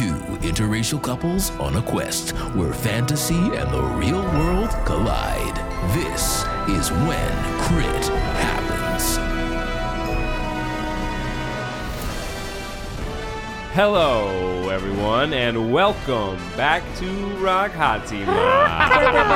Two interracial couples on a quest where fantasy and the real world collide. This is when Crit happens. Hello, everyone, and welcome back to Rock Hatima. Rockhatima.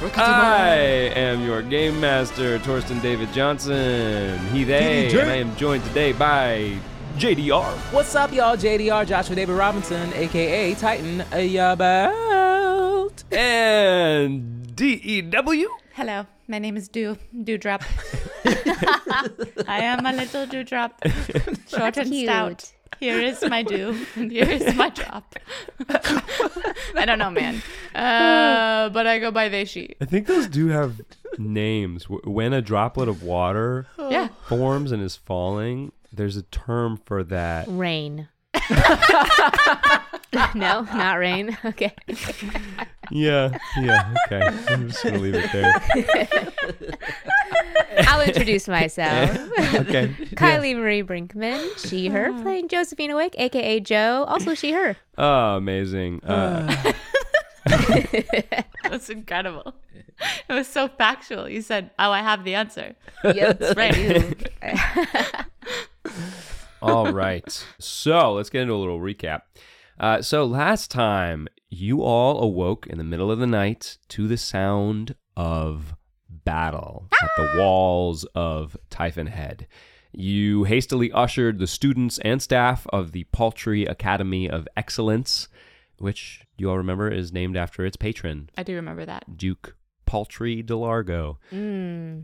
Rock Hatima. I am your game master, Torsten David Johnson. He, they, and I am joined today by JDR. What's up, y'all? JDR, Joshua David Robinson, aka Titan About. And DEW. Hello, my name is Dew Dewdrop. I am a little dewdrop, short and stout. Here is my dew, and here is my drop. I don't know, man, uh, but I go by they she. I think those do have names. W- When a droplet of water Yeah, forms and is falling, there's a term for that. Rain. no, not rain. Okay. Yeah, yeah, okay. I'm just gonna leave it there. I'll introduce myself. Okay. Kylie Marie Brinkman, she, her, playing Josephine Wick, aka Jo, also she, her. Oh, amazing. Uh, that's incredible. It was so factual. You said, "Oh, I have the answer." Yep, That's right. All right. So let's get into a little recap. Uh, so last time, you all awoke in the middle of the night to the sound of battle at the walls of Typhon Head. You hastily ushered the students and staff of the Paltry Academy of Excellence, which you all remember is named after its patron, I do remember that. Duke Paltry Delargo.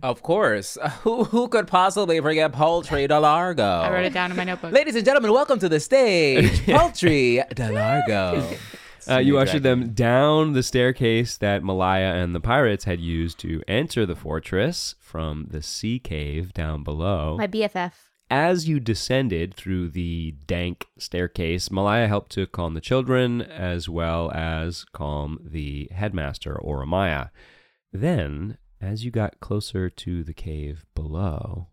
Of course. Who, who could possibly forget Poultry DeLargo? I wrote it down in my notebook. Ladies and gentlemen, welcome to the stage, Poultry DeLargo. Uh, you Exactly. ushered them down the staircase that Malaya and the pirates had used to enter the fortress from the sea cave down below. My BFF. As you descended through the dank staircase, Malaya helped to calm the children as well as calm the headmaster, Oramaya. Then, as you got closer to the cave below,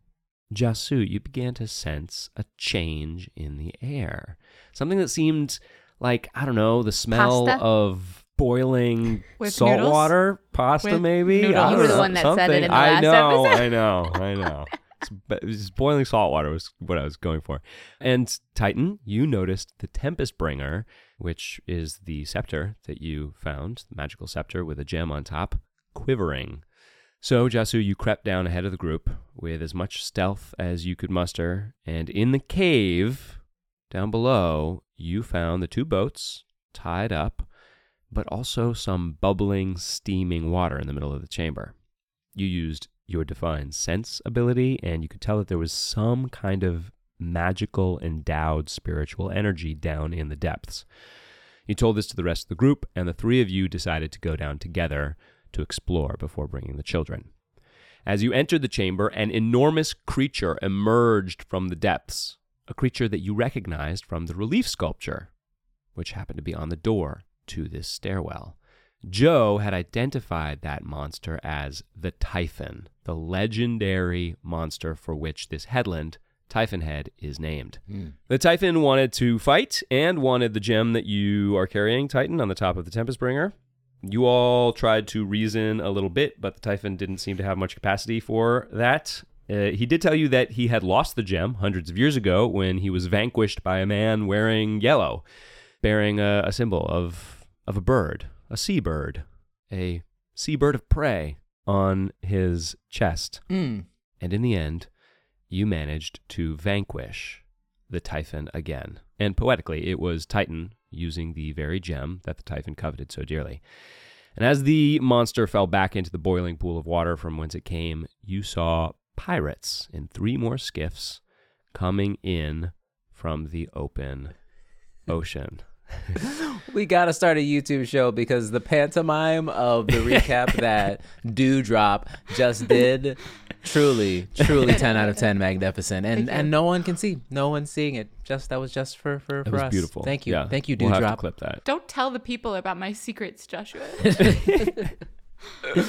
Jasu, you began to sense a change in the air. Something that seemed like, I don't know, the smell Pasta? of boiling With salt noodles? water, pasta With maybe. noodles. I You don't were the know, one that said it in the I last know, episode. I know, I know. It's- but it was boiling salt water was what I was going for. And Titan, you noticed the Tempest Bringer, which is the scepter that you found, the magical scepter with a gem on top, quivering. So, Jasu, you crept down ahead of the group with as much stealth as you could muster, and in the cave down below, you found the two boats tied up, but also some bubbling, steaming water in the middle of the chamber. You used your divine sense ability, and you could tell that there was some kind of magical, endowed spiritual energy down in the depths. You told this to the rest of the group, and the three of you decided to go down together to explore before bringing the children. As you entered the chamber, an enormous creature emerged from the depths, a creature that you recognized from the relief sculpture, which happened to be on the door to this stairwell. Jo had identified that monster as the Typhon, the legendary monster for which this headland, Typhon Head, is named. Hmm. The Typhon wanted to fight and wanted the gem that you are carrying, Titan, on the top of the Tempest Bringer. You all tried to reason a little bit, but the Typhon didn't seem to have much capacity for that. Uh, he did tell you that he had lost the gem hundreds of years ago when he was vanquished by a man wearing yellow, bearing a, a symbol of, of a bird, a seabird, a seabird of prey on his chest. Mm. And in the end, you managed to vanquish the Typhon again. And poetically, it was Titan using the very gem that the Typhon coveted so dearly. And as the monster fell back into the boiling pool of water from whence it came, you saw pirates in three more skiffs coming in from the open ocean. We gotta start a YouTube show because the pantomime of the recap that Dewdrop just did, truly, truly ten out of ten, magnificent, and and no one can see, no one's seeing it. Just that was just for for, It for was us. beautiful. Thank you, Yeah. thank you, We'll have to clip that. Don't tell the people about my secrets, Joshua.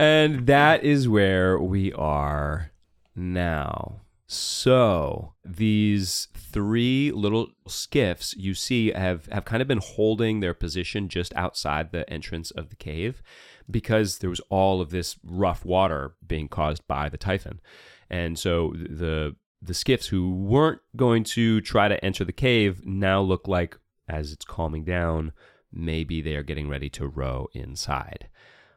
And that is where we are now. So these three little skiffs you see have, have kind of been holding their position just outside the entrance of the cave because there was all of this rough water being caused by the typhon. And so the the skiffs who weren't going to try to enter the cave now look like as it's calming down, maybe they are getting ready to row inside.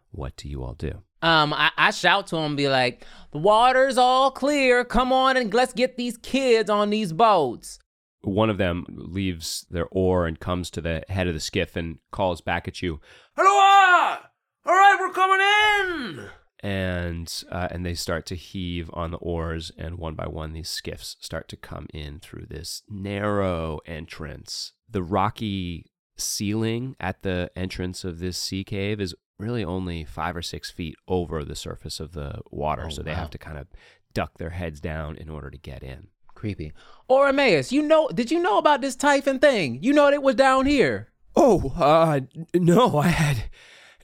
What do you all do? Um, I, I shout to him, be like, "The water's all clear. Come on and let's get these kids on these boats." One of them leaves their oar and comes to the head of the skiff and calls back at you, "Hello! All right, we're coming in!" And uh, and they start to heave on the oars, and one by one, these skiffs start to come in through this narrow entrance. The rocky ceiling at the entrance of this sea cave is really only five or six feet over the surface of the water, Oh, so they wow. have to kind of duck their heads down in order to get in. Creepy. Oramaya, you know? Did you know about this typhon thing? You know it was down here. Oh, uh, no, I had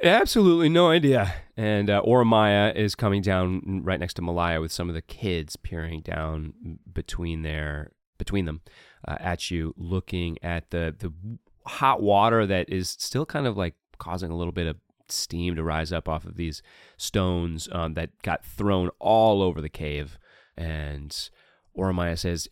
absolutely no idea. And uh, Oramaya is coming down right next to Malaya with some of the kids peering down between their between them uh, at you, looking at the the hot water that is still kind of like causing a little bit of steam to rise up off of these stones um, that got thrown all over the cave. And Oramaya says,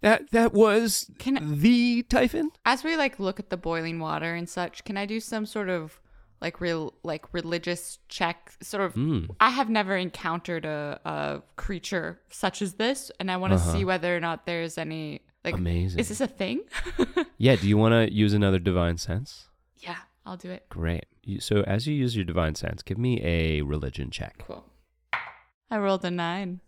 "That that was Can- the typhon." As we like look at the boiling water and such, can I do some sort of like real like religious check? Sort of. Mm. I have never encountered a, a creature such as this, and I want to Uh-huh. see whether or not there's any like. Amazing. Is this a thing? Yeah, do you want to use another divine sense? yeah, I'll do it. Great. So as you use your divine sense, give me a religion check. Cool. I rolled a nine.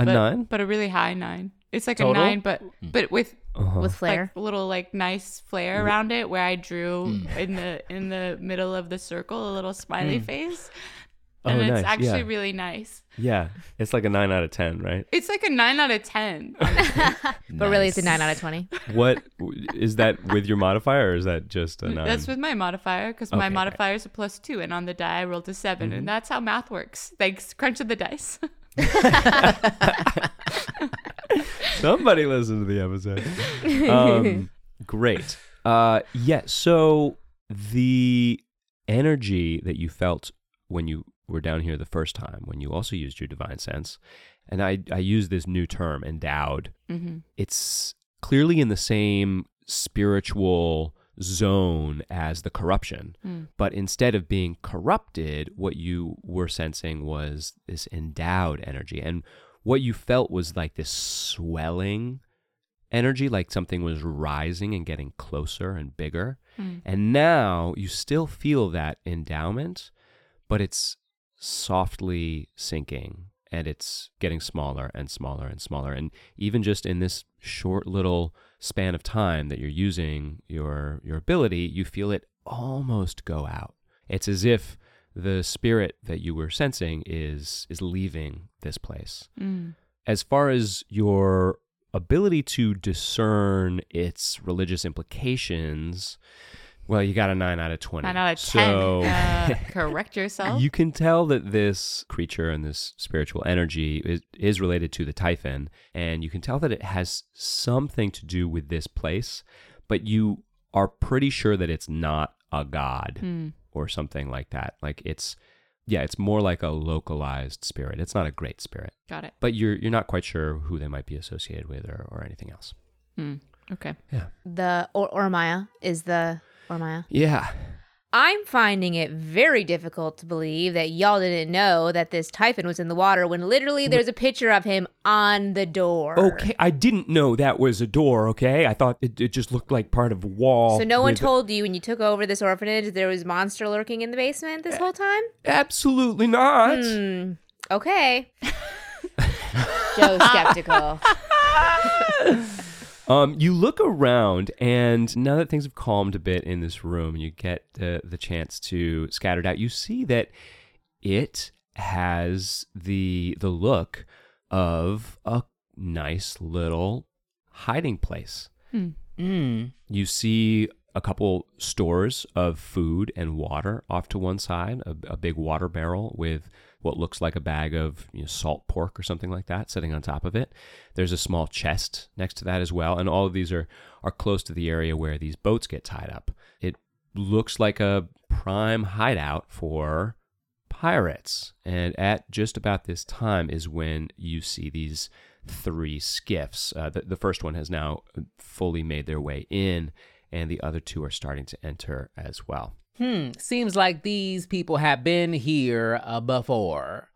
A but, nine? but a really high nine. It's like Total? a nine, but but with Uh-huh. with flair. like a little like nice flair around it, where I drew in the in the middle of the circle a little smiley face, Oh, and it's nice, actually yeah. really nice. yeah, it's like a nine out of ten, right? It's like a nine out of ten. But really, it's a 9 out of 20. What is that with your modifier, or is that just a nine? That's with my modifier because my Okay, modifier is a plus two, and on the die I rolled a 7 Mm-hmm. and that's how math works. Thanks, crunch of the dice. Somebody listen to the episode. Um, great. Uh, yeah. So the energy that you felt when you were down here the first time, when you also used your divine sense, and I I use this new term, endowed. mm-hmm. It's clearly in the same spiritual zone as the corruption. Mm. But instead of being corrupted, what you were sensing was this endowed energy. And what you felt was like this swelling energy, like something was rising and getting closer and bigger. Mm. And now you still feel that endowment, but it's softly sinking and it's getting smaller and smaller and smaller. And even just in this short little span of time that you're using your your ability, you feel it almost go out. It's as if the spirit that you were sensing is is leaving this place. Mm. As far as your ability to discern its religious implications, well, you got a 9 out of 20. Nine out of ten. So Uh, correct yourself. you can tell that this creature and this spiritual energy is, is related to the Typhon, and you can tell that it has something to do with this place, but you are pretty sure that it's not a god Hmm. Or something like that. Like it's, yeah, it's more like a localized spirit. It's not a great spirit, Got it. but you're you're not quite sure who they might be associated with or, or anything else. Hmm. Okay. Yeah, The or- Ormaya is the Ormaya. yeah. I'm finding it very difficult to believe that y'all didn't know that this Typhon was in the water when literally there's a picture of him on the door. Okay, I didn't know that was a door. Okay, I thought it, it just looked like part of a wall. So no one with- told you when you took over this orphanage there was monster lurking in the basement this whole time? Absolutely not. Hmm. Okay. Jo's skeptical. Um, you look around, and now that things have calmed a bit in this room, and you get the the chance to scatter it out. You see that it has the the look of a nice little hiding place. Mm. You see a couple stores of food and water off to one side, a, a big water barrel with what looks like a bag of you know, salt pork or something like that sitting on top of it. There's a small chest next to that as well, and all of these are are close to the area where these boats get tied up. It looks like a prime hideout for pirates. And at just about this time is when you see these three skiffs. Uh, the, the first one has now fully made their way in, and the other two are starting to enter as well. Hmm, seems like these people have been here uh, before.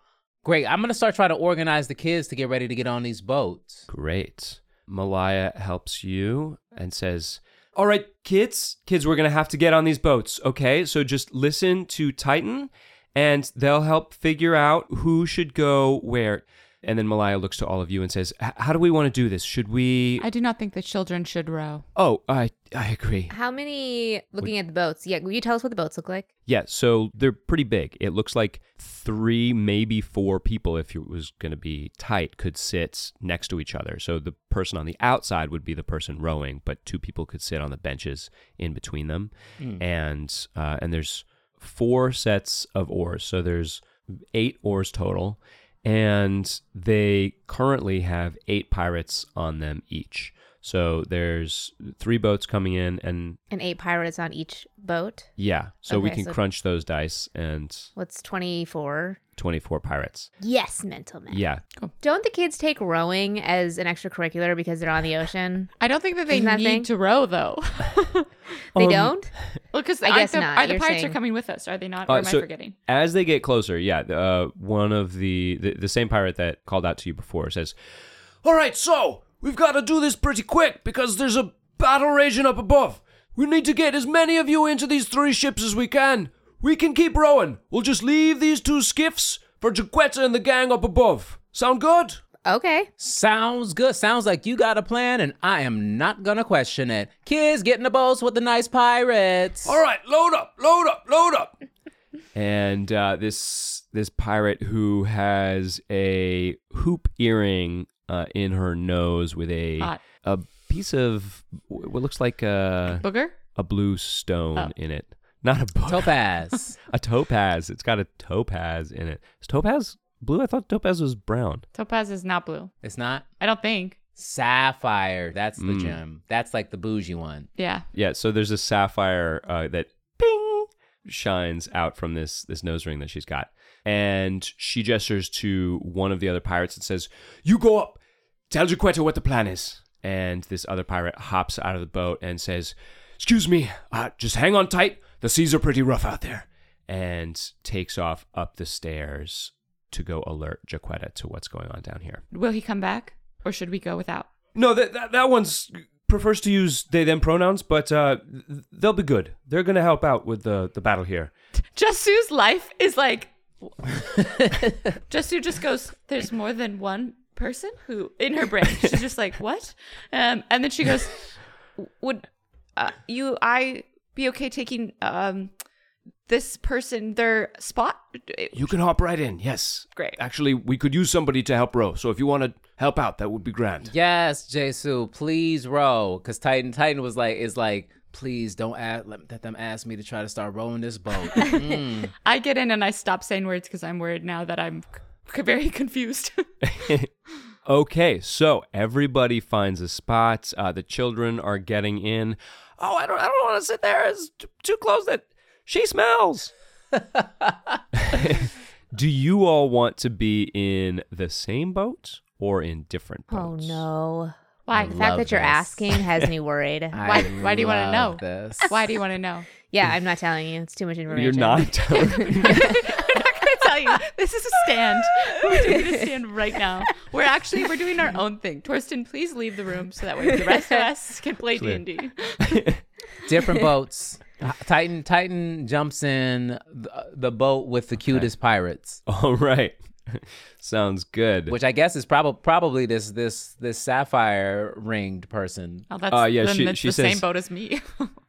Great. I'm going to start trying to organize the kids to get ready to get on these boats. Great. Malaya helps you and says, All right, kids, kids, we're going to have to get on these boats, okay? So just listen to Titan and they'll help figure out who should go where. And then Malaya looks to all of you and says, How do we want to do this? Should we. I do not think the children should row. Oh, I, I agree. How many, looking at the boats, yeah, will you tell us what the boats look like? Yeah, so they're pretty big. It looks like three, maybe four people, if it was going to be tight, could sit next to each other. So the person on the outside would be the person rowing, but two people could sit on the benches in between them. And uh, and there's four sets of oars, so there's eight oars total, and they currently have eight pirates on them each. So there's three boats coming in, and And eight pirates on each boat. yeah, so we can so- crunch those dice and What's 24? 24 pirates. Yes, mental math. Yeah. Don't the kids take rowing as an extracurricular because they're on the ocean? I don't think that they that need thing? to row though. They Um, don't? well, because I guess the, not, Are the you're pirates saying. are coming with us? Are they not? Uh, or am so- I forgetting? As they get closer, yeah, uh, one of the, the the same pirate that called out to you before says, All right, so we've got to do this pretty quick because there's a battle raging up above. We need to get as many of you into these three ships as we can. We can keep rowing. We'll just leave these two skiffs for Jaquetta and the gang up above. Sound good? Okay. Sounds good. Sounds like you got a plan, and I am not going to question it. Kids, get in the boats with the nice pirates. All right, load up, load up, load up. and uh, this this pirate who has a hoop earring uh, in her nose with a Hot. a piece of what looks like a Booger? a blue stone Oh. in it. Not a book. Topaz. a topaz. It's got a topaz in it. Is topaz blue? I thought topaz was brown. Topaz is not blue. it's not? I don't think. Sapphire. That's the Mm. gem. That's like the bougie one. Yeah. Yeah, so there's a sapphire uh, that ping shines out from this this nose ring that she's got, and she gestures to one of the other pirates and says, You go up. Tell Jaquetta what the plan "Is." And this other pirate hops out of the boat and says, Excuse me. Uh, just hang on tight. The seas are pretty rough out there. and takes off up the stairs to go alert Jaquetta to what's going on down here. Will he come back, or should we go without? No, that that, that one's prefers to use they them pronouns, but uh, they'll be good. They're gonna help out with the the battle here. Jasu's life is like. Jasu just goes. There's more than one person who in her brain. She's just like what? Um, and then she goes, "Would uh, you I be okay taking um this person their spot?" You can hop right in. Yes. Great. Actually, we could use somebody to help row. So if you want to help out, that would be grand. Yes, Jasu, please row. Because Titan Titan was like, is like, please don't ask, let, let them ask me to try to start rowing this boat. Mm. I get in and I stop saying words because I'm worried now that I'm c- very confused. Okay, so everybody finds a spot. Uh, the children are getting in. Oh, I don't I don't want to sit there. It's t- too close. That she smells. Do you all want to be in the same boat or in different oh, boats? Oh, no. Why? The fact love that you're this. asking has me worried. Why- why do you wanna know? This. Why do you want to know? yeah, I'm not telling you. It's too much information. You're not telling I'm not gonna tell you. This is a stand. We're doing a stand right now. We're actually we're doing our own thing. Torsten, please leave the room so that way the rest of us can play D and D. Different boats. Titan Titan jumps in the, the boat with the cutest pirates, All right. Sounds good. which I guess is probably probably this this this sapphire ringed person. Oh, that's Uh, yeah, she- it's she the same boat as me.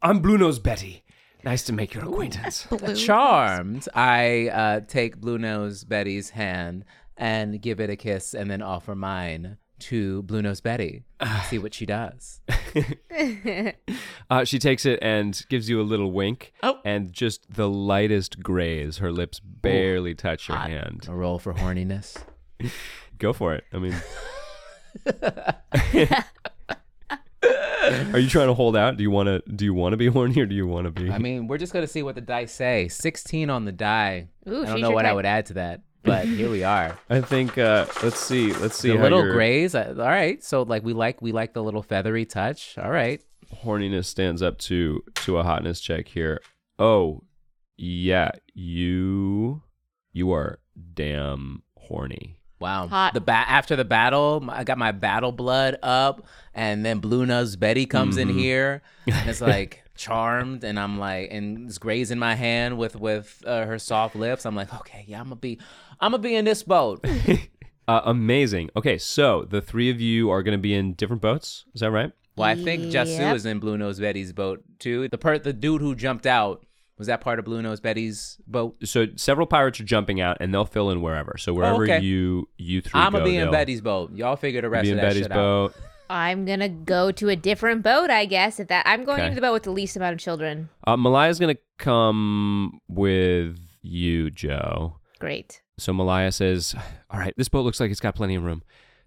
I'm Blue Nose Betty. Nice to make your acquaintance. Charmed, I uh, take Blue Nose Betty's hand and give it a kiss, and then offer mine to Blue Nose Betty. see what she does. Uh, she takes it and gives you a little wink. Oh. And just the lightest graze. Her lips barely touch your Hot. hand. A roll for horniness. Go for it. I mean, are you trying to hold out? Do you want to? Do you want to be horny or do you want to be? I mean, we're just gonna see what the dice say. Sixteen on the die. Ooh, I don't know your what I would add to that, but here we are. I think. Uh, let's see. Let's see. the how little your grays. uh, All right, so like we like we like the little feathery touch. All right. horniness stands up to to a hotness check here. Oh, yeah. You you are damn horny. Wow. Hot. The ba- after the battle, I got my battle blood up, and then Blue Nose Betty comes in here, and it's like charmed, and I'm like, and it's grazing my hand with with uh, her soft lips. I'm like, okay, yeah, I'm gonna be, I'm gonna be in this boat. Uh, amazing. Okay, so the three of you are going to be in different boats. Is that right? Well, I think Jasu Yep. is in Blue Nose Betty's boat too. The part, the dude who jumped out, was that part of Blue Nose Betty's boat? So several pirates are jumping out, and they'll fill in wherever. So wherever okay. you you three I'm go, gonna be in Betty's boat. Y'all figure the rest be of in that Betty's shit out. boat. I'm gonna go to a different boat, I guess. If that I'm going Okay. into the boat with the least amount of children. Uh, Malaya's going to come with you, Jo. Great. So Malaya says, "All right, this boat looks like it's got plenty of room."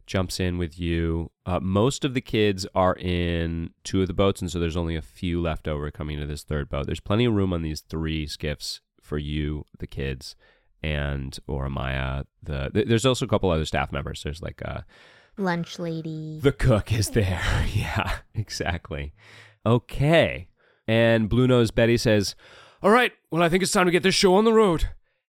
Jumps in with you. Uh, most of the kids are in two of the boats, and so there's only a few left over coming to this third boat. There's plenty of room on these three skiffs for you, the kids, and Oramaya. The th- there's also a couple other staff members. There's like a Lunch lady. the cook is there. yeah, exactly. Okay. And Blue Nose Betty says, All right, well, I think it's time to get this show on the road.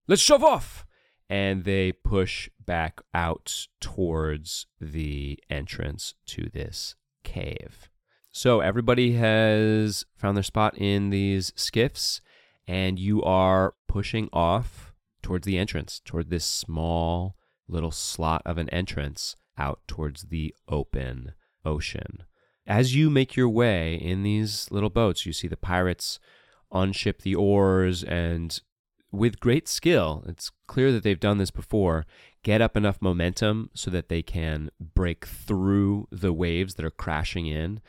Let's shove off. and they push back out towards the entrance to this cave. So everybody has found their spot in these skiffs, and you are pushing off towards the entrance, toward this small little slot of an entrance out towards the open ocean. As you make your way in these little boats, you see the pirates unship the oars and with great skill, it's clear that they've done this before, get up enough momentum so that they can break through the waves that are crashing in,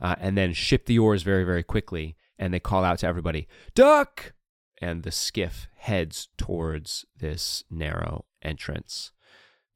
uh, and then ship the oars very, very quickly. And they call out to everybody, Duck! And the skiff heads towards this narrow entrance.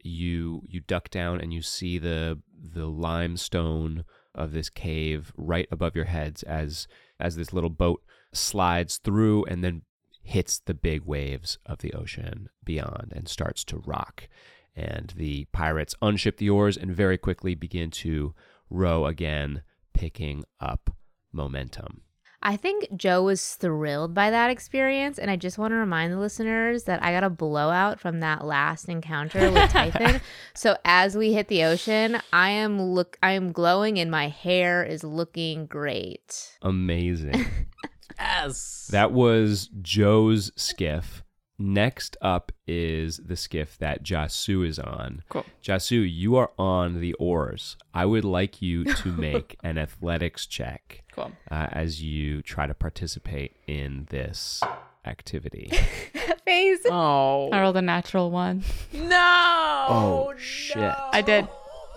You you duck down and you see the the limestone of this cave right above your heads as as this little boat slides through and then hits the big waves of the ocean beyond and starts to rock. And the pirates unship the oars and very quickly begin to row again, picking up momentum. I think Jo was thrilled by that experience, and I just want to remind the listeners that I got a blowout from that last encounter with Typhon. so as we hit the ocean, I am look I am glowing and my hair is looking great. Amazing. Yes. that was Jo's skiff. Next up is the skiff that Jasu is on. Cool. Jasu, you are on the oars. I would like you to make an athletics check Cool. uh, as you try to participate in this activity. Face. Oh I rolled a natural one. no! Oh, shit. I did.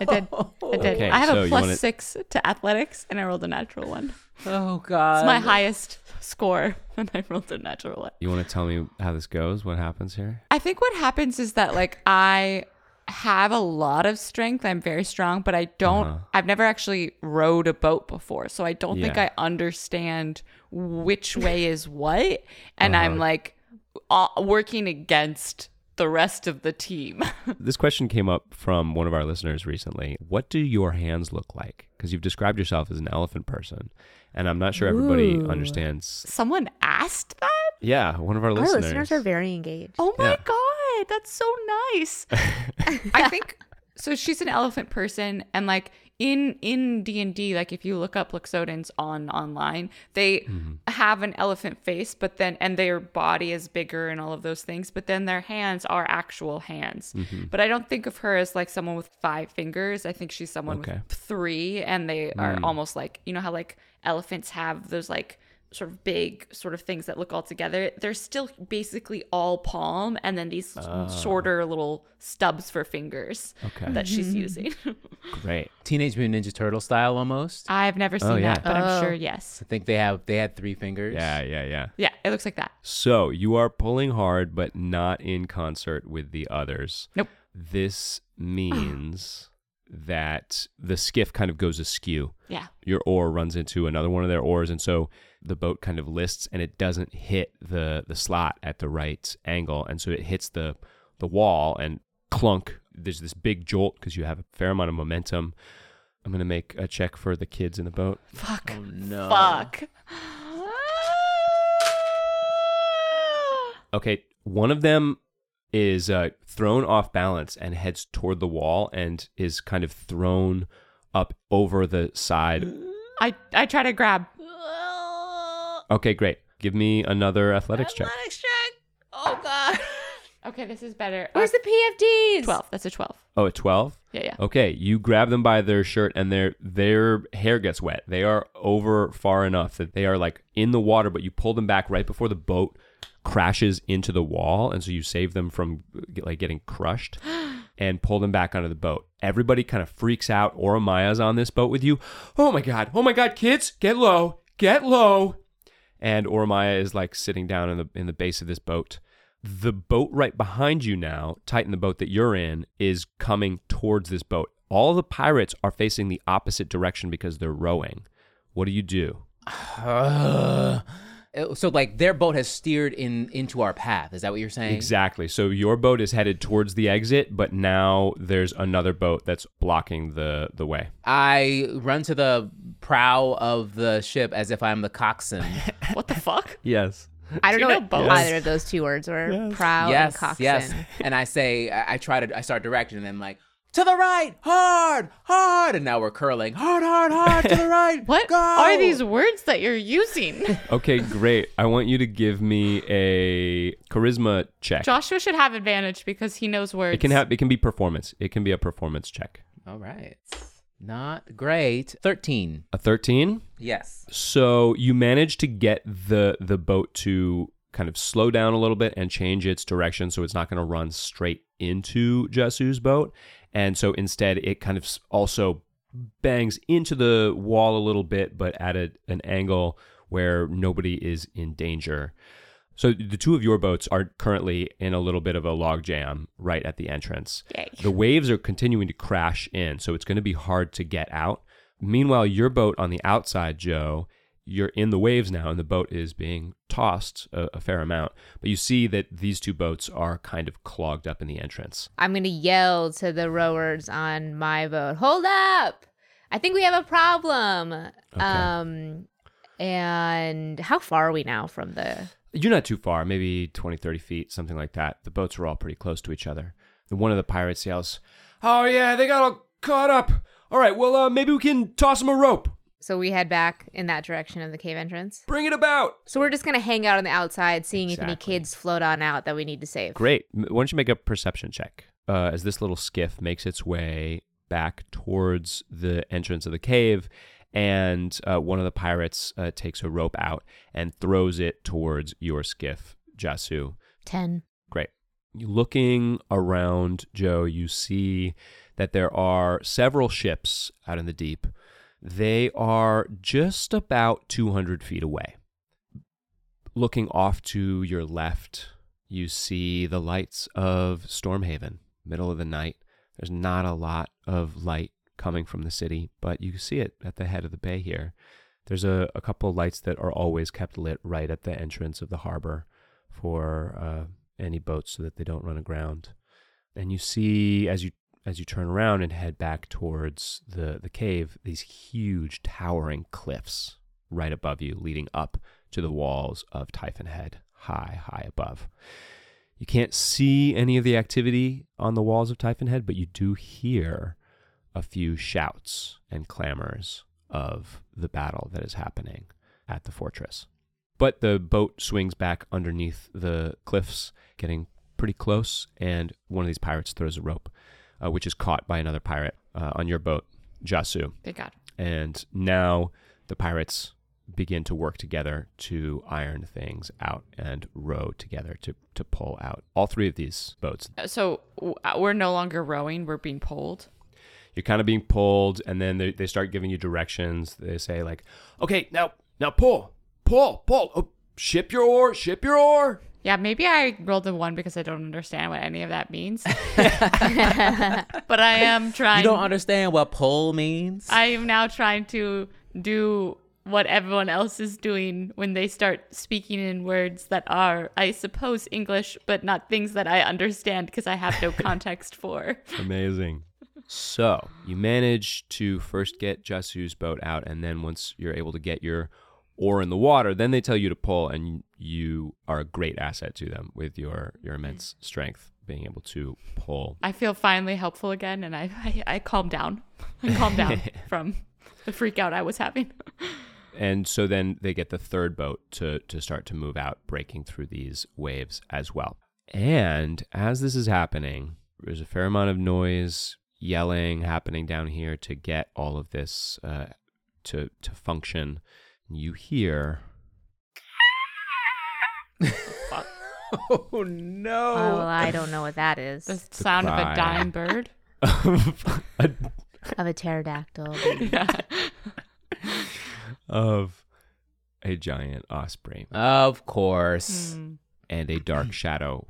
I did. I did. Okay, I have so a plus wanna- six to athletics, and I rolled a natural one. Oh God! It's my highest score, and I rolled a natural one. You want to tell me how this goes? What happens here? I think what happens is that like I have a lot of strength. I'm very strong, but I don't. Uh-huh. I've never actually rowed a boat before, so I don't think I understand which way is what, and I'm Uh-huh. like uh, working against the rest of the team. This question came up from one of our listeners recently. What do your hands look like? Because you've described yourself as an elephant person, and I'm not sure everybody Ooh. understands. Someone asked that. Yeah, one of our, listeners. Our listeners. listeners are very engaged. Oh my Yeah. god, that's so nice. I think so she's an elephant person and like in in D&D like if you look up Loxodons on online, they Mm-hmm. have an elephant face but then and their body is bigger and all of those things, but then their hands are actual hands. Mm-hmm. But I don't think of her as like someone with five fingers. I think she's someone Okay. with 3 and they are Mm. almost like you know how like elephants have those like sort of big sort of things that look all together. They're still basically all palm, and then these ah. shorter little stubs for fingers Okay. that she's mm-hmm. using. Great. Teenage Mutant Ninja Turtle style almost. I've never oh, seen yeah. that, but I'm Oh. sure yes. I think they have they had three fingers. Yeah, yeah, yeah. Yeah, it looks like that. So you are pulling hard, but not in concert with the others. Nope. This means that the skiff kind of goes askew. Yeah. Your oar runs into another one of their oars, and so the boat kind of lists and it doesn't hit the the slot at the right angle, and so it hits the the wall and clunk. There's this big jolt because you have a fair amount of momentum. I'm gonna make a check for the kids in the boat. Fuck. Oh no. Fuck. Okay, one of them is uh, thrown off balance and heads toward the wall and is kind of thrown up over the side. I I try to grab. Okay, great. Give me another athletics check. athletics check. Check. Oh god. okay, this is better. Where's the PFDs? twelve? That's a twelve. Oh, a 12? Yeah, yeah. Okay, you grab them by their shirt and their their hair gets wet. They are over far enough that they are like in the water, but you pull them back right before the boat crashes into the wall, and so you save them from like getting crushed and pull them back onto the boat. Everybody kind of freaks out. Oramaya's on this boat with you. Oh my god! Oh my god, kids, get low, get low. And Oramaya is like sitting down in the in the base of this boat. The boat right behind you now, Titan, the boat that you're in, is coming towards this boat. All the pirates are facing the opposite direction because they're rowing. What do you do? Uh, Uh, so like their boat has steered in into our path. Is that what you're saying? Exactly. So your boat is headed towards the exit, but now there's another boat that's blocking the the way. I run to the prow of the ship as if I'm the coxswain. What the fuck? Yes. I don't Do know, you what know both? either of those two words were. Proud yes, and coxswain. yes. And I say, I, I try to, I start directing, and I'm like, to the right, hard, hard, and now we're curling, hard, hard, hard, to the right. What go! are these words that you're using? Okay, great. I want you to give me a charisma check. Joshua should have advantage because he knows words. It can have it can be performance. It can be a performance check. All right, not great. Thirteen. A 13? Yes. So you manage to get the the boat to kind of slow down a little bit and change its direction so it's not going to run straight into Jasu's boat. And so instead it kind of also bangs into the wall a little bit but at a, an angle where nobody is in danger. So the two of your boats are currently in a little bit of a log jam right at the entrance. Yay. The waves are continuing to crash in, so it's going to be hard to get out. Meanwhile, your boat on the outside, Jo, you're in the waves now, and the boat is being tossed a, a fair amount. But you see that these two boats are kind of clogged up in the entrance. I'm gonna yell to the rowers on my boat. Hold up! I think we have a problem. Um, and how far are we now from the? You're not too far, maybe 20, 30 feet, something like that. The boats are all pretty close to each other. And one of the pirates yells, Oh, yeah, they got all caught up. All right, well, uh, maybe we can toss them a rope. So we head back in that direction of the cave entrance. Bring it about. So we're just gonna hang out on the outside, seeing if any kids float on out that we need to save. Great. Why don't you make a perception check uh, as this little skiff makes its way back towards the entrance of the cave, and uh, one of the pirates uh, takes a rope out and throws it towards your skiff, Jasu. Ten. Great. Looking around, Jo, you see that there are several ships out in the deep. They are just about 200 feet away. Looking off to your left, you see the lights of Stormhaven, middle of the night. There's not a lot of light coming from the city, but you see it at the head of the bay here. There's a, a couple lights that are always kept lit right at the entrance of the harbor for uh, any boats so that they don't run aground. And you see as you as you turn around and head back towards the, the cave, these huge towering cliffs right above you, leading up to the walls of Typhon Head, high, high above. You can't see any of the activity on the walls of Typhon Head, but you do hear a few shouts and clamors of the battle that is happening at the fortress. But the boat swings back underneath the cliffs, getting pretty close, and one of these pirates throws a rope, uh, which is caught by another pirate uh, on your boat, Jasu. Thank God. And now the pirates begin to work together to iron things out and row together to, to pull out all three of these boats. So uh, we're no longer rowing; we're being pulled. You're kind of being pulled, and then they, they start giving you directions. They say, like, okay, now, now pull, pull, pull, oh, ship your oar, ship your oar. Yeah, maybe I rolled a one because I don't understand what any of that means. but I am trying. You don't understand what pull means? I am now trying to do what everyone else is doing when they start speaking in words that are, I suppose, English, but not things that I understand because I have no context for. Amazing. So you manage to first get Jasu's boat out, and then once you're able to get your oar in the water, then they tell you to pull, and you are a great asset to them with your your immense strength, being able to pull. I feel finally helpful again, and I, I, I calm down. I calm down from the freak out I was having. And so then they get the third boat to to start to move out, breaking through these waves as well. And as this is happening, there's a fair amount of noise, yelling happening down here to get all of this uh, to to function. You hear oh no. Oh, well, I don't know what that is. The sound of a dying bird. Of a pterodactyl. of a giant osprey, Of course. Hmm. and a dark shadow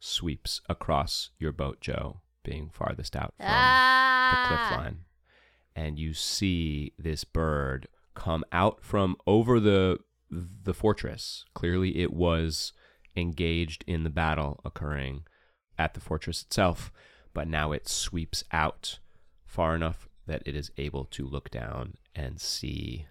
sweeps across your boat, Jo, being farthest out from the cliff Ah. line. And you see this bird come out from over the the fortress. Clearly it was engaged in the battle occurring at the fortress itself, but now it sweeps out far enough that it is able to look down and see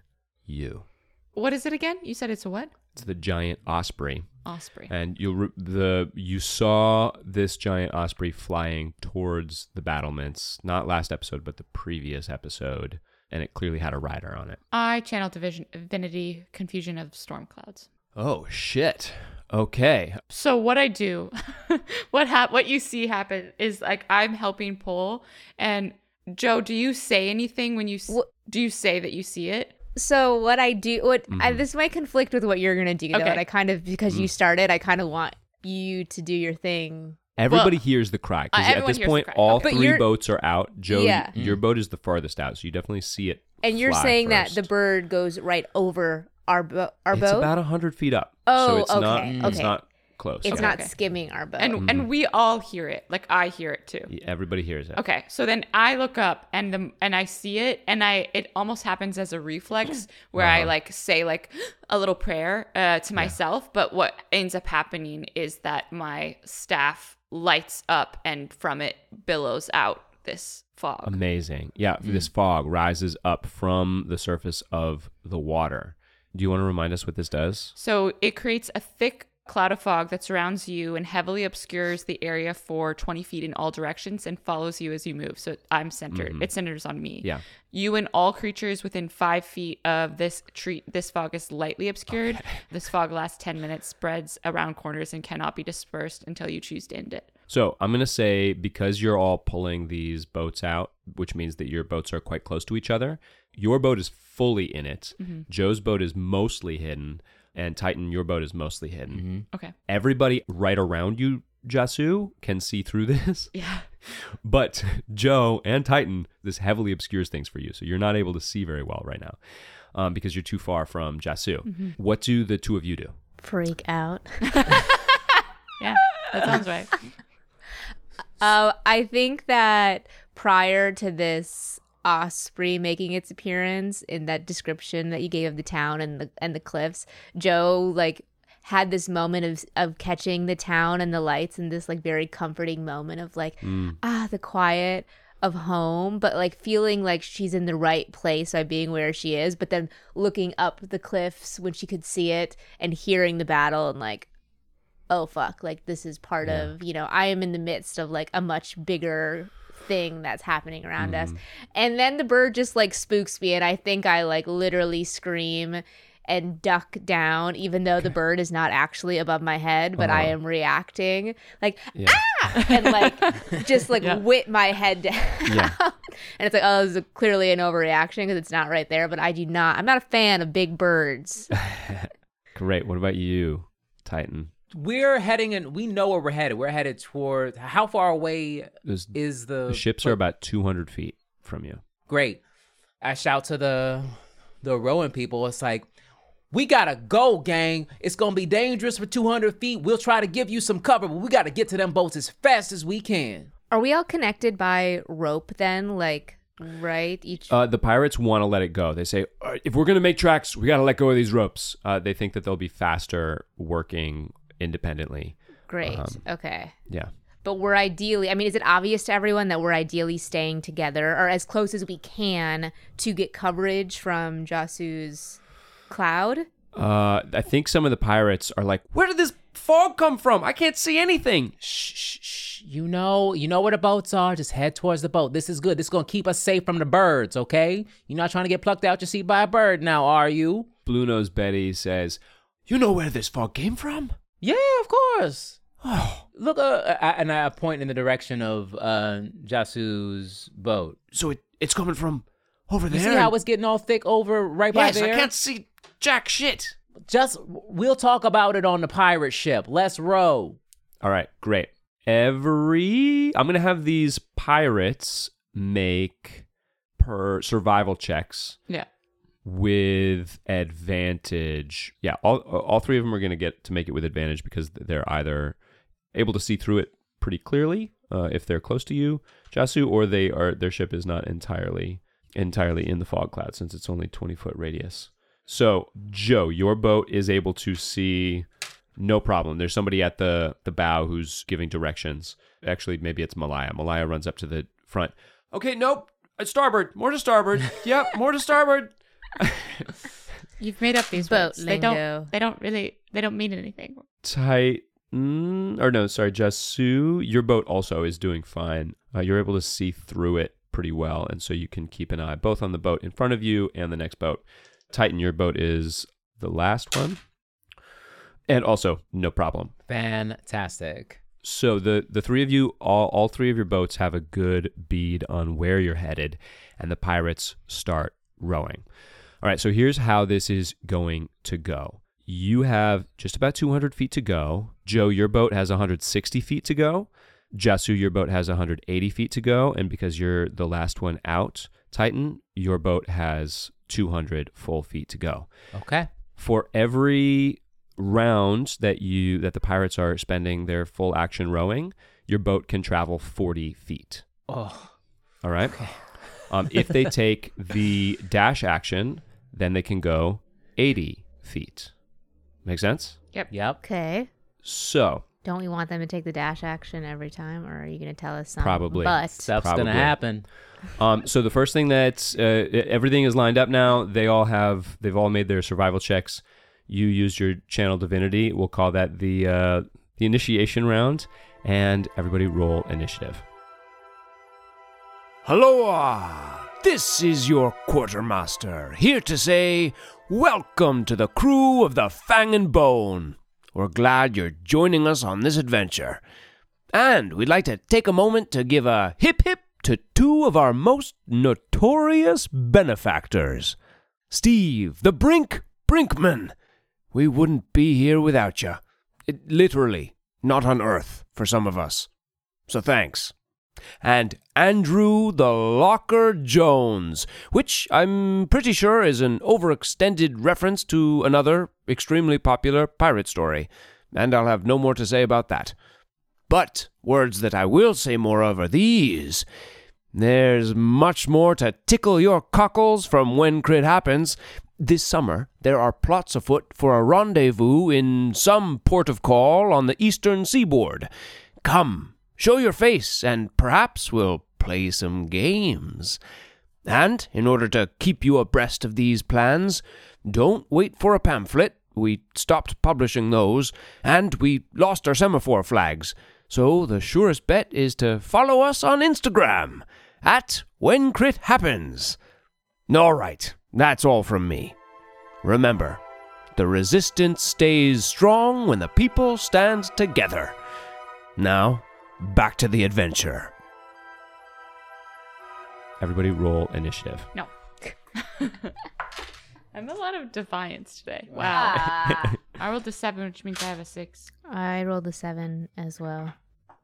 you. What is it again? You said it's a what? It's the giant osprey Osprey. and you the you saw this giant osprey flying towards the battlements not last episode but the previous episode and it clearly had a rider on it I channel division divinity confusion of storm clouds. oh shit okay So what I do, what hap- what you see happen is like I'm helping pull and Jo, do you say anything when you s- Wh- do you say that you see it? So what I do, what I, Mhm. this might conflict with what you're gonna do. Though, Okay. and I kind of because you Mm. started, I kind of want you to do your thing. Everybody hears the cry because Uh, at this point all But 3 boats are out jo Yeah. your boat is the farthest out so you definitely see it And you're fly saying that the bird goes right over our bo- our it's boat. about 100 feet up Oh, so it's not okay, it's not close it's Okay. not skimming our boat. And Mm-hmm. and we all hear it. Like I hear it too. everybody hears it Okay, so then I look up and the and I see it and I it almost happens as a reflex where I Uh-huh. like say like a little prayer uh, to myself, but what ends up happening is that my staff lights up and from it billows out this fog. Amazing. Yeah, mm. this fog rises up from the surface of the water. Do you want to remind us what this does? So it creates a thick cloud of fog that surrounds you and heavily obscures the area for 20 feet in all directions and follows you as you move. So I'm centered. Mm-hmm. It centers on me. Yeah. You and all creatures within five feet of this tree. This fog is lightly obscured. This fog lasts 10 minutes, spreads around corners, and cannot be dispersed until you choose to end it. So I'm going to say because you're all pulling these boats out, which means that your boats are quite close to each other, your boat is fully in it. Mm-hmm. Jo's boat is mostly hidden. And Titan, your boat is mostly hidden. Okay. Everybody right around you, Jasu, can see through this. Yeah. But Jo and Titan, this heavily obscures things for you. So you're not able to see very well right now um, because you're too far from Jasu. What do the two of you do? Freak out. Yeah. That sounds right. Uh, I think that prior to this osprey making its appearance in that description that you gave of the town and the and the cliffs, Jo like had this moment of of catching the town and the lights and this like very comforting moment of like ah the quiet of home but like feeling like she's in the right place by being where she is but then looking up the cliffs when she could see it and hearing the battle and like oh fuck like this is part Yeah. of you know i am in the midst of like a much bigger thing that's happening around us and then the bird just like spooks me and i think i like literally scream and duck down even though the bird is not actually above my head but i Uh-huh. am reacting like Yeah. ah and like just like whip my head down Yeah. and it's like, oh, this is clearly an overreaction because it's not right there. But I do not. I'm not a fan of big birds. Great. What about you, Titan? We're heading in. We know where we're headed. We're headed toward. How far away Those- is the the ships are about 200 feet from you. great? I shout to the the rowing people. It's like, we gotta go, gang. It's gonna be dangerous for 200 feet. We'll try to give you some cover, but we gotta get to them boats as fast as we can. Are we all connected by rope then? Like, right? Each. Uh, the pirates want to let it go. They say, "All right, if we're going to make tracks, we got to let go of these ropes. Uh, they think that they'll be faster working independently. Great. um, okay. Yeah. But we're ideally, I mean, is it obvious to everyone that we're ideally staying together or as close as we can to get coverage from Jasu's cloud? Uh, I think some of the pirates are like, where did this fog come from? I can't see anything. Shh, shh, shh. You know, you know where the boats are. Just head towards the boat. This is good. This is gonna keep us safe from the birds. Okay? You're not trying to get plucked out your seat by a bird now, are you? Blue Nose Betty says, you know where this fog came from? Yeah, of course. Look, uh, I, and I point in the direction of uh, Jasu's boat. So it, it's coming from over You there. see how it's getting all thick over right yes, by there? Yes, I can't see jack shit. Just we'll talk about it on the pirate ship. Let's row. All right, great. Every I'm gonna have these pirates make per survival checks Yeah. With advantage. Yeah, all all three of them are gonna get to make it with advantage because they're either able to see through it pretty clearly uh, if they're close to you, Jasu, or they are their ship is not entirely entirely in the fog cloud since it's only 20 foot radius. So Jo, your boat is able to see no problem. There's somebody at the the bow who's giving directions. Actually, maybe it's Malaya. Malaya runs up to the front. Okay, nope. Starboard. More to starboard. yep, more to starboard. You've made up these Boat words. They don't. They don't really. They don't mean anything. Tight. Mm, or no, sorry, Jasu. Your boat also is doing fine. Uh, you're able to see through it pretty well, and so you can keep an eye both on the boat in front of you and the next boat. Titan, your boat is the last one, and also no problem. Fantastic. So the the three of you, all all three of your boats have a good bead on where you're headed, and the pirates start rowing. All right, so here's how this is going to go. You have just about 200 feet to go. Jo, your boat has 160 feet to go. Jasu, your boat has 180 feet to go, and because you're the last one out, Titan, your boat has 200 full feet to go Okay. for every round that you that the pirates are spending their full action rowing, your boat can travel 40 feet. Oh, All right. Um, if they take the dash action, then they can go 80 feet. Make sense? yep. Yep. Okay. So Don't we want them to take the dash action every time, or are you going to tell us something? Probably. But Stuff's Probably. gonna happen. Um, so the first thing that uh, everything is lined up now. They all have they've all made their survival checks. You used your channel divinity. We'll call that the uh, the initiation round, and everybody roll initiative. Hello, this is your quartermaster, here to say, Welcome to the crew of the Fang and Bone. We're glad you're joining us on this adventure. And we'd like to take a moment to give a hip hip to two of our most notorious benefactors Steve, the Brink Brinkman. We wouldn't be here without you. It, literally, not on Earth for some of us. So thanks and Andrew the Locker Jones, which I'm pretty sure is an overextended reference to another extremely popular pirate story, and I'll have no more to say about that. But words that I will say more of are these. There's much more to tickle your cockles from when crit happens. This summer, there are plots afoot for a rendezvous in some port of call on the eastern seaboard. Come, show your face, and perhaps we'll play some games. And in order to keep you abreast of these plans, don't wait for a pamphlet. We stopped publishing those, and we lost our semaphore flags. So the surest bet is to follow us on Instagram at When Crit Happens. All right, that's all from me. Remember, the resistance stays strong when the people stand together. Now, back to the adventure. everybody roll initiative. No. I'm a lot of defiance today. Wow. I rolled a seven, which means I have a six. I rolled a seven as well.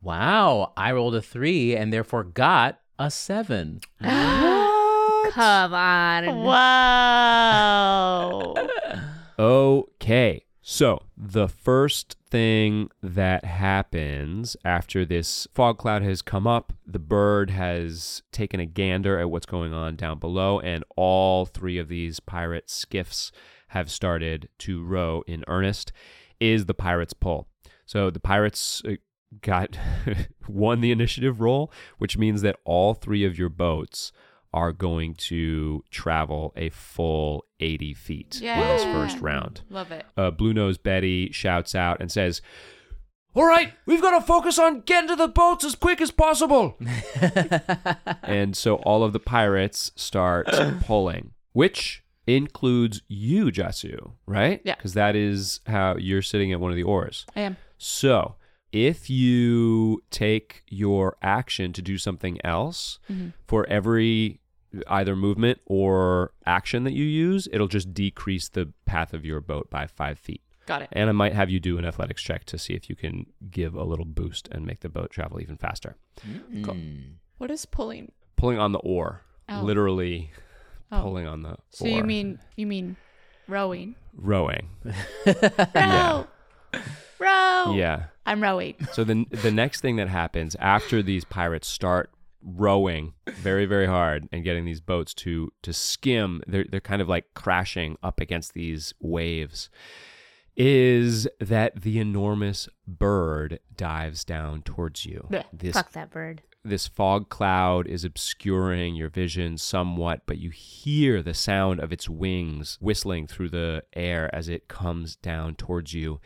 Wow, I rolled a three and therefore got a seven. Come on. Wow. Okay. So, the first thing that happens after this fog cloud has come up, the bird has taken a gander at what's going on down below, and all three of these pirate skiffs have started to row in earnest, is the pirates' pull. So, the pirates uh, got won the initiative roll, which means that all three of your boats are going to travel a full 80 feet in this first round. Love it. Uh, Blue Nose Betty shouts out and says, All right, we've got to focus on getting to the boats as quick as possible. and so all of the pirates start pulling, which includes you, Jasu, right? Yeah. Because that is how you're sitting at one of the oars. I am. So if you take your action to do something else for every either movement or action that you use, it'll just decrease the path of your boat by five feet. Got it. And I might have you do an athletics check to see if you can give a little boost and make the boat travel even faster. Cool. What is pulling? Pulling on the oar, Oh. literally Oh. pulling on the So oar. you mean you mean rowing? rowing? Row. Row. Yeah. I'm rowing. So the the next thing that happens after these pirates start rowing very very hard and getting these boats to to skim, they're they're kind of like crashing up against these waves. Is that the enormous bird dives down towards you? Blech. This Fuck that bird. this fog cloud is obscuring your vision somewhat, but you hear the sound of its wings whistling through the air as it comes down towards you.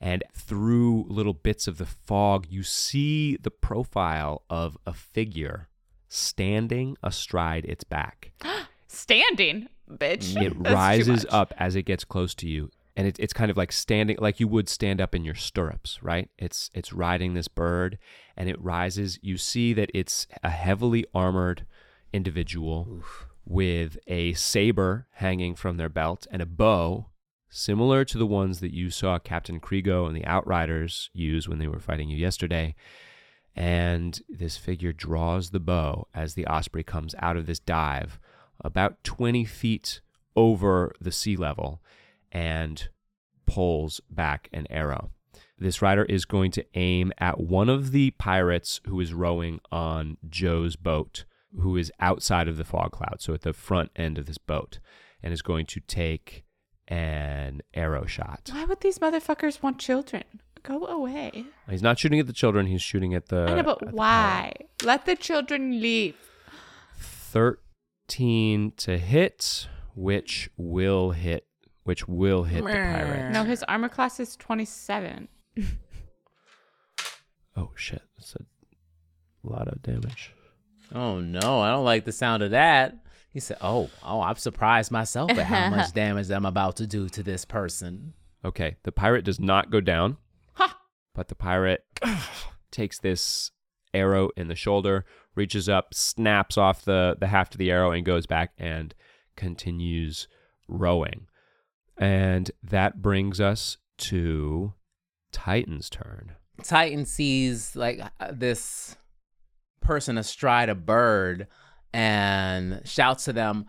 And through little bits of the fog, you see the profile of a figure standing astride its back. Standing, bitch. It That's rises up as it gets close to you. And it, it's kind of like standing, like you would stand up in your stirrups, right? It's it's riding this bird, and it rises. You see that it's a heavily armored individual with a saber hanging from their belt and a bow, similar to the ones that you saw Captain Krigo and the Outriders use when they were fighting you yesterday. And this figure draws the bow as the osprey comes out of this dive about 20 feet over the sea level and pulls back an arrow. This rider is going to aim at one of the pirates who is rowing on Jo's boat, who is outside of the fog cloud, so at the front end of this boat, and is going to take an arrow shot. Why would these motherfuckers want children? Go away. He's not shooting at the children, he's shooting at the. I know, at but the why? Let the children leave. 13 to hit, which will hit which will hit the pirate. No, his armor class is 27. Oh shit. That's a lot of damage. Oh no, I don't like the sound of that. He said, "Oh, oh, I'm surprised myself at how much damage I'm about to do to this person." Okay, the pirate does not go down. Ha! But the pirate takes this arrow in the shoulder, reaches up, snaps off the, the haft of the arrow, and goes back and continues rowing. And that brings us to Titan's turn. Titan sees like uh, this person astride a bird and shouts to them,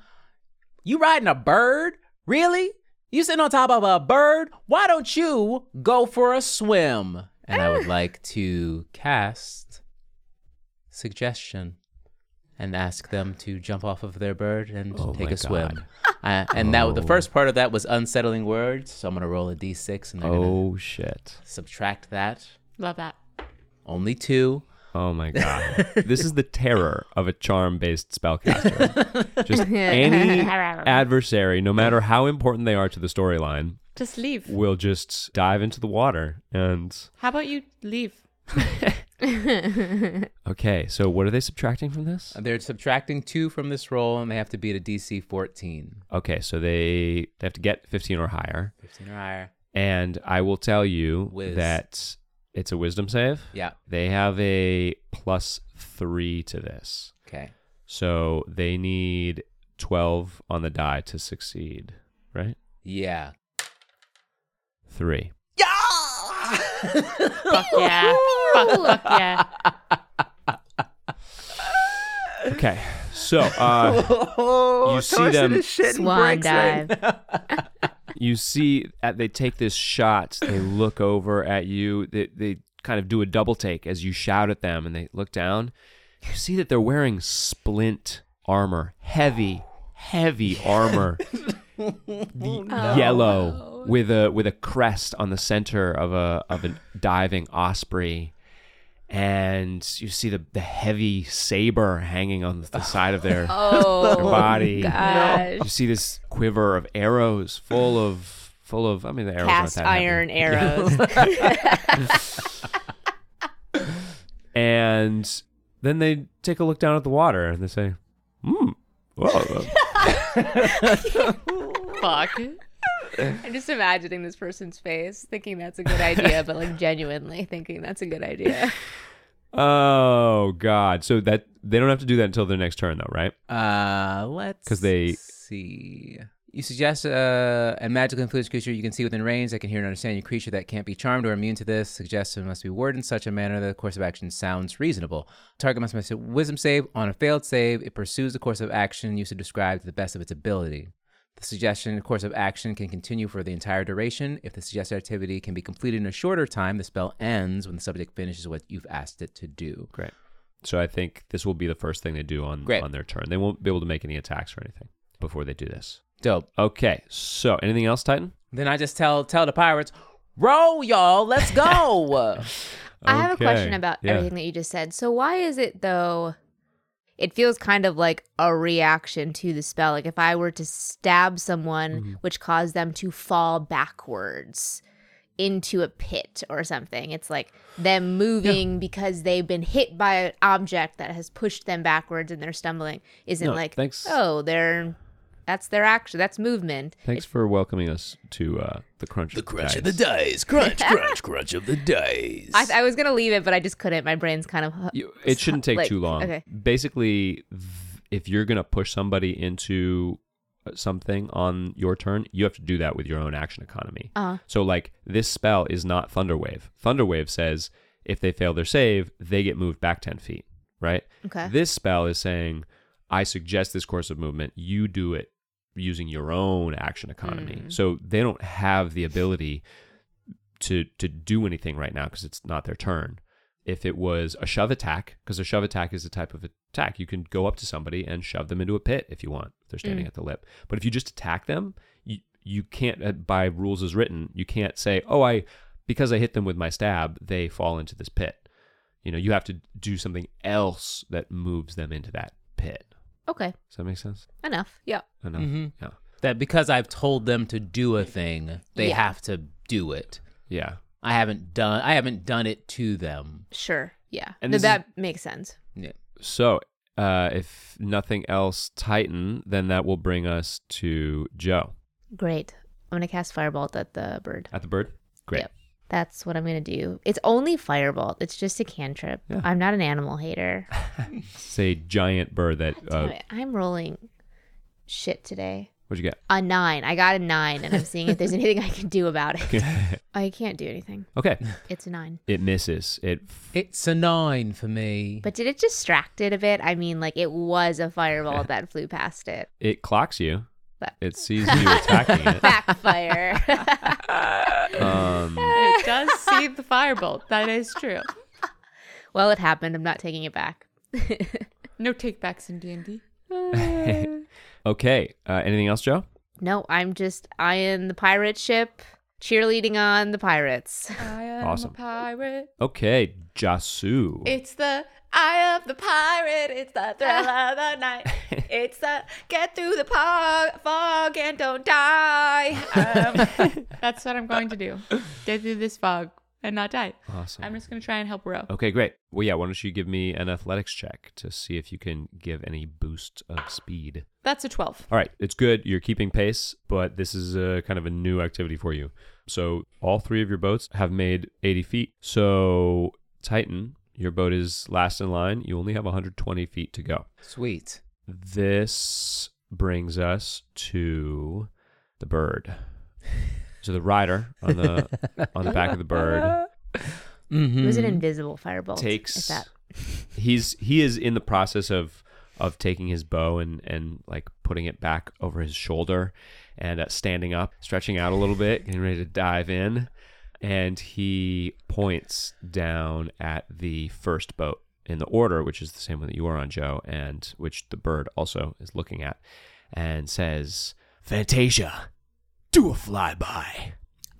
"You riding a bird? Really? You sitting on top of a bird? Why don't you go for a swim?" And I would like to cast suggestion and ask them to jump off of their bird and Oh take my a swim. Uh, and that the Oh. first part of that was unsettling words, so I'm gonna roll a d6 and they're gonna Oh shit. subtract that. Love that. Only two. Oh my god. this is the terror of a charm based spellcaster. Just any adversary, no matter how important they are to the storyline, Just leave. We'll just dive into the water. And How about you leave? okay, so what are they subtracting from this? They're subtracting two from this roll, and they have to beat a DC 14. Okay, so they they have to get 15 or higher. 15 or higher. And I will tell you Whiz. that it's a wisdom save. Yeah. They have a plus 3 to this. Okay. So they need 12 on the die to succeed, right? Yeah. Three. Yeah! Fuck yeah. Fuck, fuck yeah. Okay. So uh, you see them. Swan dive. You see, at, they take this shot. They look over at you. They, they kind of do a double take as you shout at them, and they look down. You see that they're wearing splint armor, heavy, heavy armor, oh, yellow with a with a crest on the center of a of a diving osprey. And you see the, the heavy saber hanging on the side of their Oh, their body. gosh. You see this quiver of arrows full of full of I mean the arrows Cast aren't that heavy. iron arrows. And then they take a look down at the water and they say, "Hmm, well, uh, Fuck. I'm just imagining this person's face, thinking that's a good idea, but like genuinely thinking that's a good idea. Oh god." So that they don't have to do that until their next turn though, right? Uh, let's 'Cause they- see. You suggest uh, a magical influence creature you can see within range that can hear and understand your creature that can't be charmed or immune to this. Suggestion must be worded in such a manner that the course of action sounds reasonable. Target must make a wisdom save. On a failed save, it pursues the course of action used to describe to the best of its ability. The suggestion course of action can continue for the entire duration. If the suggested activity can be completed in a shorter time, the spell ends when the subject finishes what you've asked it to do. Great. So I think this will be the first thing they do on Great. on their turn. They won't be able to make any attacks or anything before they do this. Dope. Okay. So anything else, Titan? Then I just tell tell the pirates, row y'all, let's go. I have a question about Yeah. everything that you just said. So why is it though? It feels kind of like a reaction to the spell. Like if I were to stab someone, Mm-hmm. which caused them to fall backwards into a pit or something, it's like them moving because they've been hit by an object that has pushed them backwards and they're stumbling. Isn't No, like thanks. oh they're that's their action. That's movement. Thanks for welcoming us to uh, the crunch. Of the of crunch dice. of the dice. Crunch, crunch, crunch of the dice. I, I was gonna leave it, but I just couldn't. My brain's kind of You, it shouldn't take like, too long. okay. Basically, th- if you're gonna push somebody into uh, something on your turn, you have to do that with your own action economy. Uh-huh. So, like this spell is not Thunderwave. Thunderwave says if they fail their save, they get moved back ten feet. Right. okay. This spell is saying, I suggest this course of movement. You do it using your own action economy. Mm. So they don't have the ability to to do anything right now because it's not their turn. If it was a shove attack, because a shove attack is a type of attack, you can go up to somebody and shove them into a pit if you want. If they're standing at the lip. But if you just attack them, you you can't uh, by rules as written, you can't say, "Oh, I because I hit them with my stab, they fall into this pit." You know, you have to do something else that moves them into that pit. Okay. Does that make sense? Enough. Yeah. Enough. Mhm. Yeah. that because I've told them to do a thing, they Yeah. have to do it. Yeah. I haven't done I haven't done it to them. Sure. Yeah. And No, this is- that makes sense. Yeah. So, uh, if nothing else, Titan, then that will bring us to Jo Great. I'm gonna cast firebolt at the bird. at the bird. Great. Yep. That's what I'm gonna do. It's only firebolt. It's just a cantrip. Yeah. I'm not an animal hater. Say giant bird that. Uh, it. I'm rolling shit today. what'd you get? A nine. I got a nine, and I'm seeing if there's anything I can do about it. I can't do anything. okay. It's a nine. It misses. It. It's a nine for me. But did it distract it a bit? I mean, like it was a firebolt that flew past it. It clocks you. But It sees you attacking it. backfire. Um, It does see the firebolt. That is true. well, it happened. I'm not taking it back. No takebacks in D&D. okay. Uh, anything else, Jo? No, I'm just eyeing the pirate ship, cheerleading on the pirates. I am Awesome. a pirate. Okay. Jasu. It's the eye of the pirate. It's the thrill of the night. It's the get through the po- fog and don't die. Um, that's what I'm going to do. Get through this fog and not die. awesome. I'm just going to try and help Ro. Okay, great. Well, yeah, why don't you give me an athletics check to see if you can give any boost of speed? That's a 12. All right, it's good. You're keeping pace, but this is a kind of a new activity for you. So, all three of your boats have made 80 feet. So, Titan, Your boat is last in line. You only have 120 feet to go. Sweet. This brings us to the bird. So the rider on the on the back of the bird Mm-hmm. It was an invisible firebolt. if takes that he's he is in the process of of taking his bow and and like putting it back over his shoulder and uh, standing up stretching out a little bit getting ready to dive in and he points down at the first boat in the order which is the same one that you are on jo and which the bird also is looking at and says fantasia do a flyby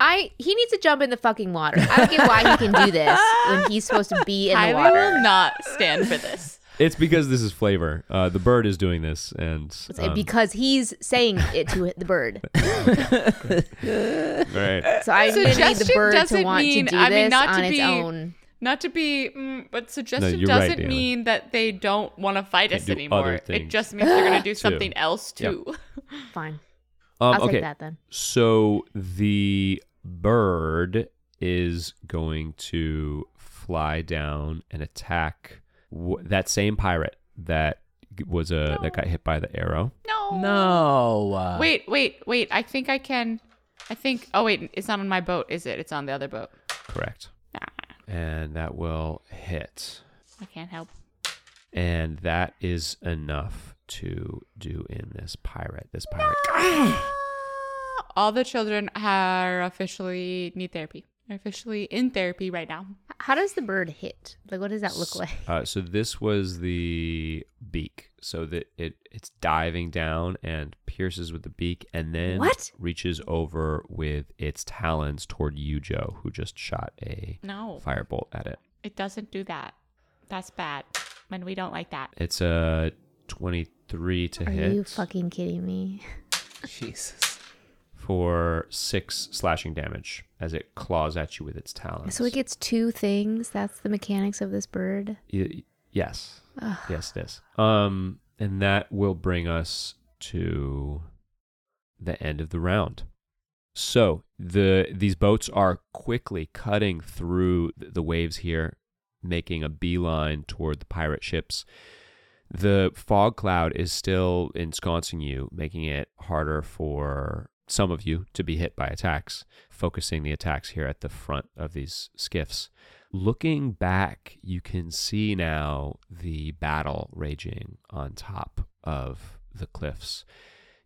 I he needs to jump in the fucking water. I don't get why he can do this when he's supposed to be in the Kylie water. I will not stand for this. It's because this is flavor uh, the bird is doing this and um, because he's saying it to the bird. right So I'm gonna need the Suggestion bird to doesn't want mean- to do I mean, this not to on its be- own. Not to be, mm, but suggestion you're doesn't Deanna. mean that they don't want to fight Can't us anymore. It just means they're going to do something else Yep. too. Fine. um, I'll okay take that then. So the bird is going to fly down and attack w- that same pirate that was a that got hit by the arrow. No. No. uh, Wait, wait, wait. I think I can. I think. Oh wait, it's not on my boat, is it? It's on the other boat. Correct. Ah, And that will hit. I can't help. And that is enough to do in this pirate. This pirate. All the children are officially need therapy. They're officially in therapy right now. How does the bird hit? Like, what does that look like? Uh, so this was the beak. So that it it's diving down and pierces with the beak, and then What? reaches over with its talons toward you, Jo, who just shot a No, firebolt at it. it doesn't do that. That's bad. And we don't like that. It's a twenty-three to Are hit Are you fucking kidding me? Jesus. For six slashing damage as it claws at you with its talons. So it gets two things. That's the mechanics of this bird. Y- yes. Yes, it is. Um, and that will bring us to the end of the round. So the these boats are quickly cutting through the waves here, making a beeline toward the pirate ships. The fog cloud is still ensconcing you, making it harder for some of you to be hit by attacks, focusing the attacks here at the front of these skiffs. Looking back, you can see now the battle raging on top of the cliffs.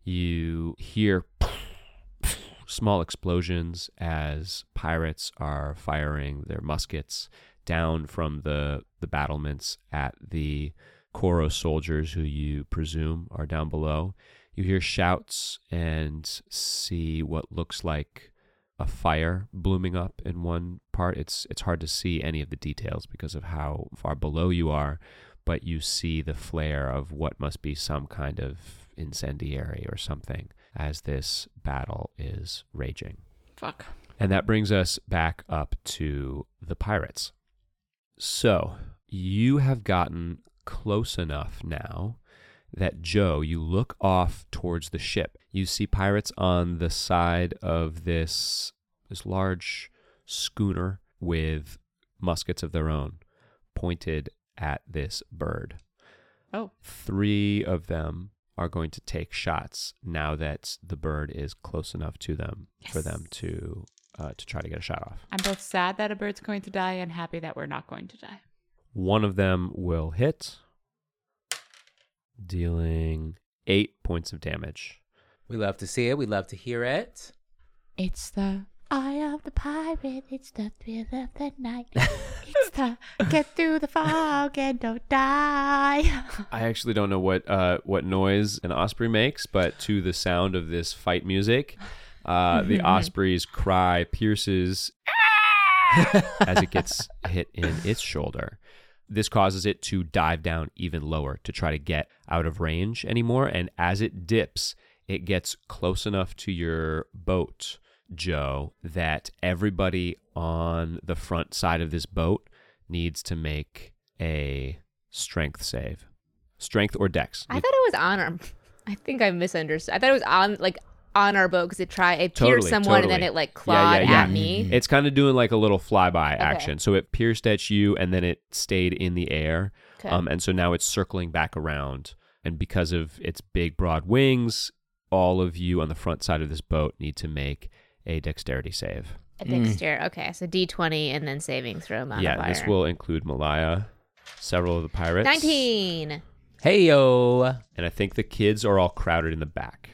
You hear small explosions as pirates are firing their muskets down from the, the battlements at the Koro soldiers who you presume are down below. You hear shouts and see what looks like a fire blooming up in one part. It's it's hard to see any of the details because of how far below you are, but you see the flare of what must be some kind of incendiary or something as this battle is raging. Fuck. And that brings us back up to the pirates. So, you have gotten close enough now that Jo, you look off towards the ship. You see pirates on the side of this this large schooner with muskets of their own pointed at this bird. Oh. Three of them are going to take shots now that the bird is close enough to them for them to uh, to try to get a shot off. I'm both sad that a bird's going to die and happy that we're not going to die. One of them will hit, dealing eight points of damage. We love to see it. We love to hear it. It's the eye of the pirate. It's the thrill of the night. it's the get through the fog and don't die. I actually don't know what uh, what noise an osprey makes, but to the sound of this fight music, uh, the osprey's cry pierces as it gets hit in its shoulder. This causes it to dive down even lower to try to get out of range anymore. And as it dips, it gets close enough to your boat, Jo, that everybody on the front side of this boat needs to make a strength save. Strength or dex. I thought it was on. I think I misunderstood. I thought it was on like on our boat because it tried it Totally, pierced someone and then it like clawed yeah, yeah. at me. It's kind of doing like a little flyby action. So it pierced at you and then it stayed in the air. Okay. Um, and so now it's circling back around. And because of its big, broad wings, all of you on the front side of this boat need to make a dexterity save. A dexter. Okay, so D twenty and then saving throw Mm. yeah, this will include Malaya, several of the pirates. nineteen. Hey yo. And I think the kids are all crowded in the back.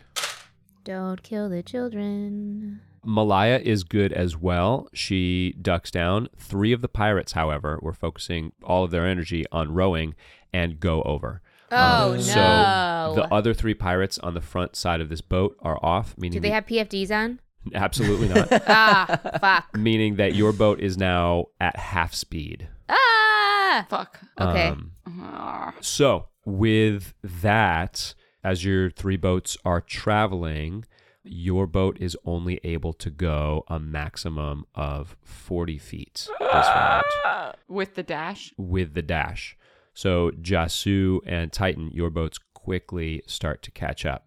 Don't kill the children. Malaya is good as well. She ducks down. Three of the pirates, however, were focusing all of their energy on rowing and go over. Oh Um, no! So the other three pirates on the front side of this boat are off, meaning Do they the- have PFDs on? absolutely not. ah, fuck. meaning that your boat is now at half speed. Ah. Fuck. Okay. Um, so with that, as your three boats are traveling, your boat is only able to go a maximum of 40 feet this round With the dash. with the dash. So Jasu and Titan, your boats quickly start to catch up.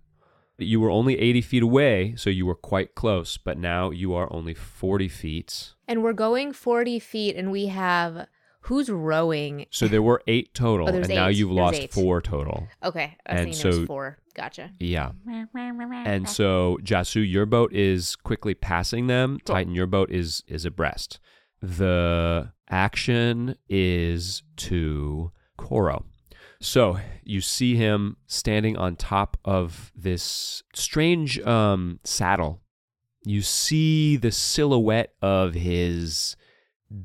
You were only 80 feet away, so you were quite close, but now you are only 40 feet. And we're going forty feet, and we have who's rowing? So there were eight total, Oh, there's and now you've There's lost eight. four total. Okay, I And so- four. Gotcha. Yeah. And so Jasu, your boat is quickly passing them. Titan, your boat is is abreast. The action is to Koro. So you see him standing on top of this strange um, saddle. You see the silhouette of his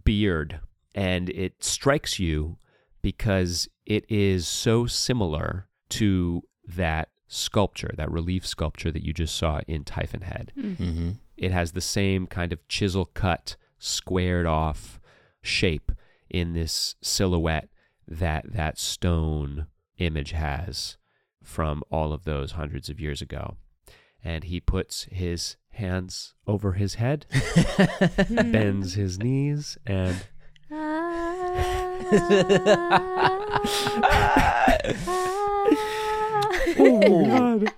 beard, and it strikes you because it is so similar to that sculpture, that relief sculpture that you just saw in Typhon Head. Mm-hmm. It has the same kind of chisel cut, squared off shape in this silhouette that that stone image has from all of those hundreds of years ago. And he puts his hands over his head, bends his knees, and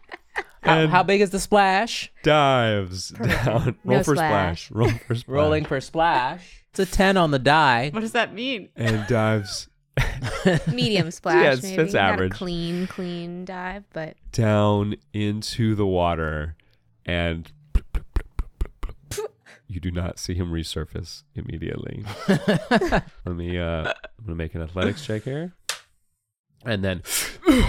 How, And- how big is the splash? dives down. Roll No for splash. splash. Roll for splash. Rolling for splash. It's a 10 on the die. What does that mean? and dives Medium splash, Yeah, it's- maybe. it's Not a average. clean, clean dive, but down into the water and you do not see him resurface immediately. Let me uh I'm gonna make an athletics check here. And then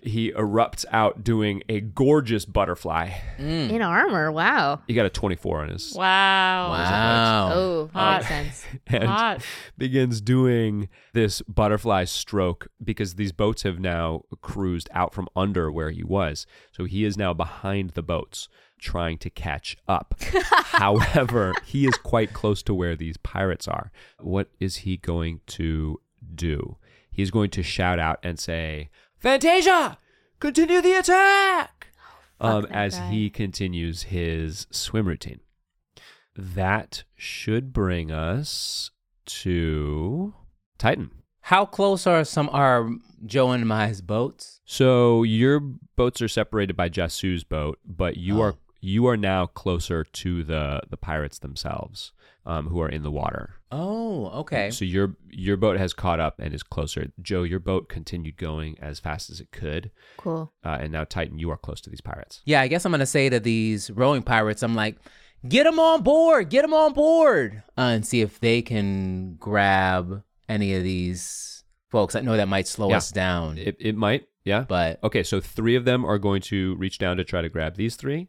he erupts out doing a gorgeous butterfly. Mm. in armor. Wow. He got a 24 on his Wow. Wow. Oh, Hot. makes sense. and Hot. begins doing this butterfly stroke because these boats have now cruised out from under where he was. So he is now behind the boats trying to catch up. However, he is quite close to where these pirates are. What is he going to do? He's going to shout out and say, Fantasia, continue the attack! um, as guy. he continues his swim routine. That should bring us to Titan. How close are some are Jo and Mai's boats? So your boats are separated by Jasu's boat, but you are Oh. You are now closer to the the pirates themselves, um, who are in the water. Oh, okay. So your your boat has caught up and is closer. Jo, your boat continued going as fast as it could, Cool. uh, and now Titan, you are close to these pirates. Yeah, I guess I'm gonna say to these rowing pirates, I'm like, get them on board, get them on board, uh, and see if they can grab any of these folks. I know that might slow Yeah. us down, It it might, yeah. but Okay, so three of them are going to reach down to try to grab these three,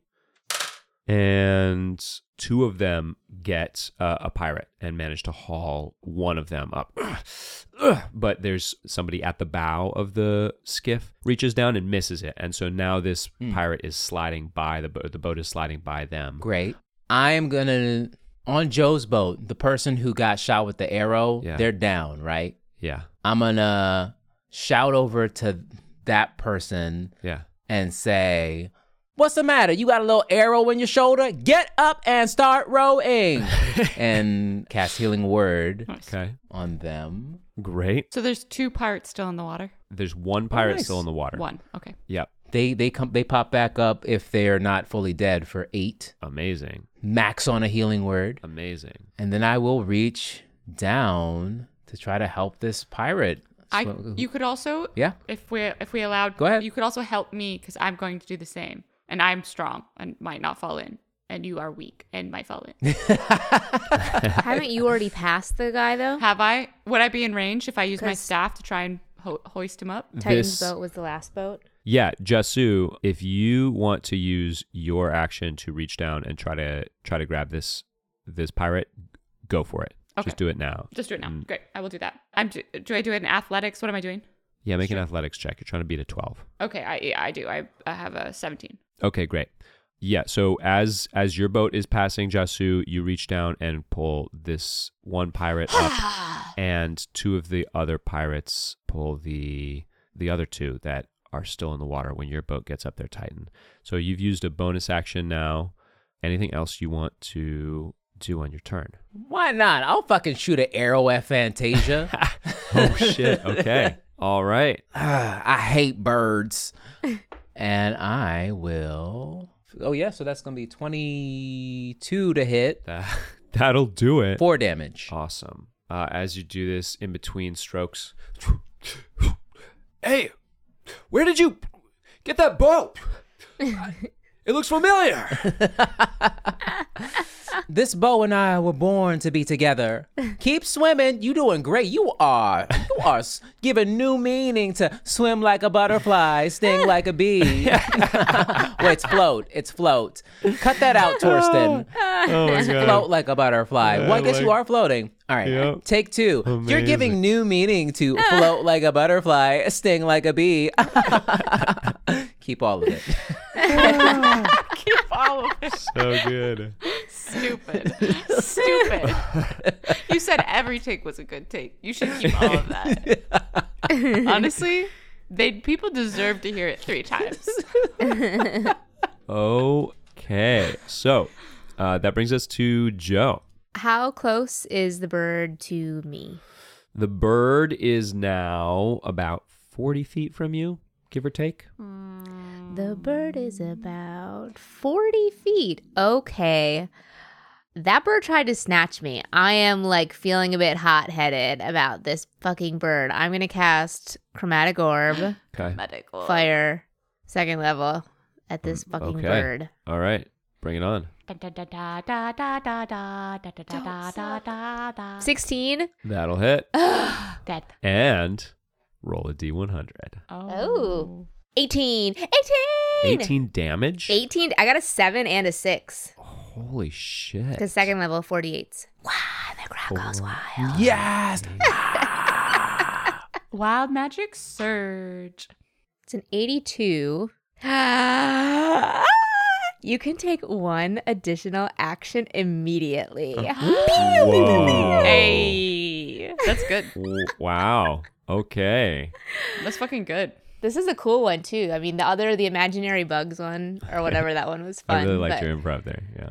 and two of them get uh, a pirate and manage to haul one of them up. but there's somebody at the bow of the skiff reaches down and misses it, and so now this Hmm. pirate is sliding by the boat. The boat is sliding by them. great. I'm gonna on Jo's boat. The person who got shot with the arrow, Yeah. they're down, right? Yeah, I'm gonna shout over to that person yeah. and say, What's the matter? You got a little arrow in your shoulder? Get up and start rowing. and cast healing word Nice. Okay, on them. great. So there's two pirates still in the water. There's one pirate nice. still in the water. One. Okay. Yep. They they come they pop back up if they're not fully dead for eight. Amazing. Max on a healing word. Amazing. And then I will reach down to try to help this pirate. I you could also yeah. if we if we allowed Go ahead. you could also help me because I'm going to do the same and I'm strong and might not fall in and you are weak and might fall in. Haven't you already passed the guy though? Have I? Would I be in range if I use my 'Cause- staff to try and ho- hoist him up? Titan's This- boat was the last boat. Yeah, Jasu, if you want to use your action to reach down and try to try to grab this this pirate, go for it. Okay. Just do it now. Just do it now. Mm. Great, I will do that. I'm. Do, do I do it in athletics? What am I doing? Yeah, make an athletics check. You're trying to beat a 12. Okay, I yeah, I do. I, I have a 17. Okay, great. Yeah, so as as your boat is passing Jasu, you reach down and pull this one pirate up and two of the other pirates pull the the other two that are still in the water when your boat gets up there Titan. So you've used a bonus action now. Anything else you want to do on your turn? Why not? I'll fucking shoot an arrow at Fantasia. Oh shit. Okay. All right. Ah, I hate birds. And I will. Oh, yeah. So that's going to be 22 to hit, That that'll do it. four damage. Awesome. Uh, as you do this in between strokes, hey, Where did you get that boat? it looks familiar. This bow and I were born to be together. Keep swimming. You doing great. You are. You are s- giving new meaning to swim like a butterfly, sting like a bee. Wait, it's float. It's float. Cut that out, Torsten. oh, oh my Float like a butterfly. well, I guess you are floating. All right. Yep. Take two. You're giving new meaning to float like a butterfly, sting like a bee. Keep all of it. Keep all of it. so good. Stupid. Stupid. you said every take was a good take. You should keep all of that. Honestly, they people deserve to hear it three times. Okay, so uh, that brings us to Jo. How close is the bird to me? The bird is now about forty feet from you, give or take. The bird is about 40 feet. Okay. That bird tried to snatch me. I am like feeling a bit hot headed about this fucking bird. I'm going to cast Chromatic Orb, Okay. Medical. fire, second level at this fucking okay. bird. All right, bring it on. 16. That'll hit Dead. and roll a d100. Oh. 18. 18. 18 damage. 18. I got a 7 and a 6. Holy shit. Because second level, 48s. Wow, the crowd goes wild. Yes. Wild magic surge. It's an 82. you can take one additional action immediately. Uh-huh. Whoa. Hey, that's good. Wow. Okay. That's fucking good. this is a cool one too. I mean, the other, the imaginary bugs one or whatever that one was fun. I really liked but- your improv there. Yeah.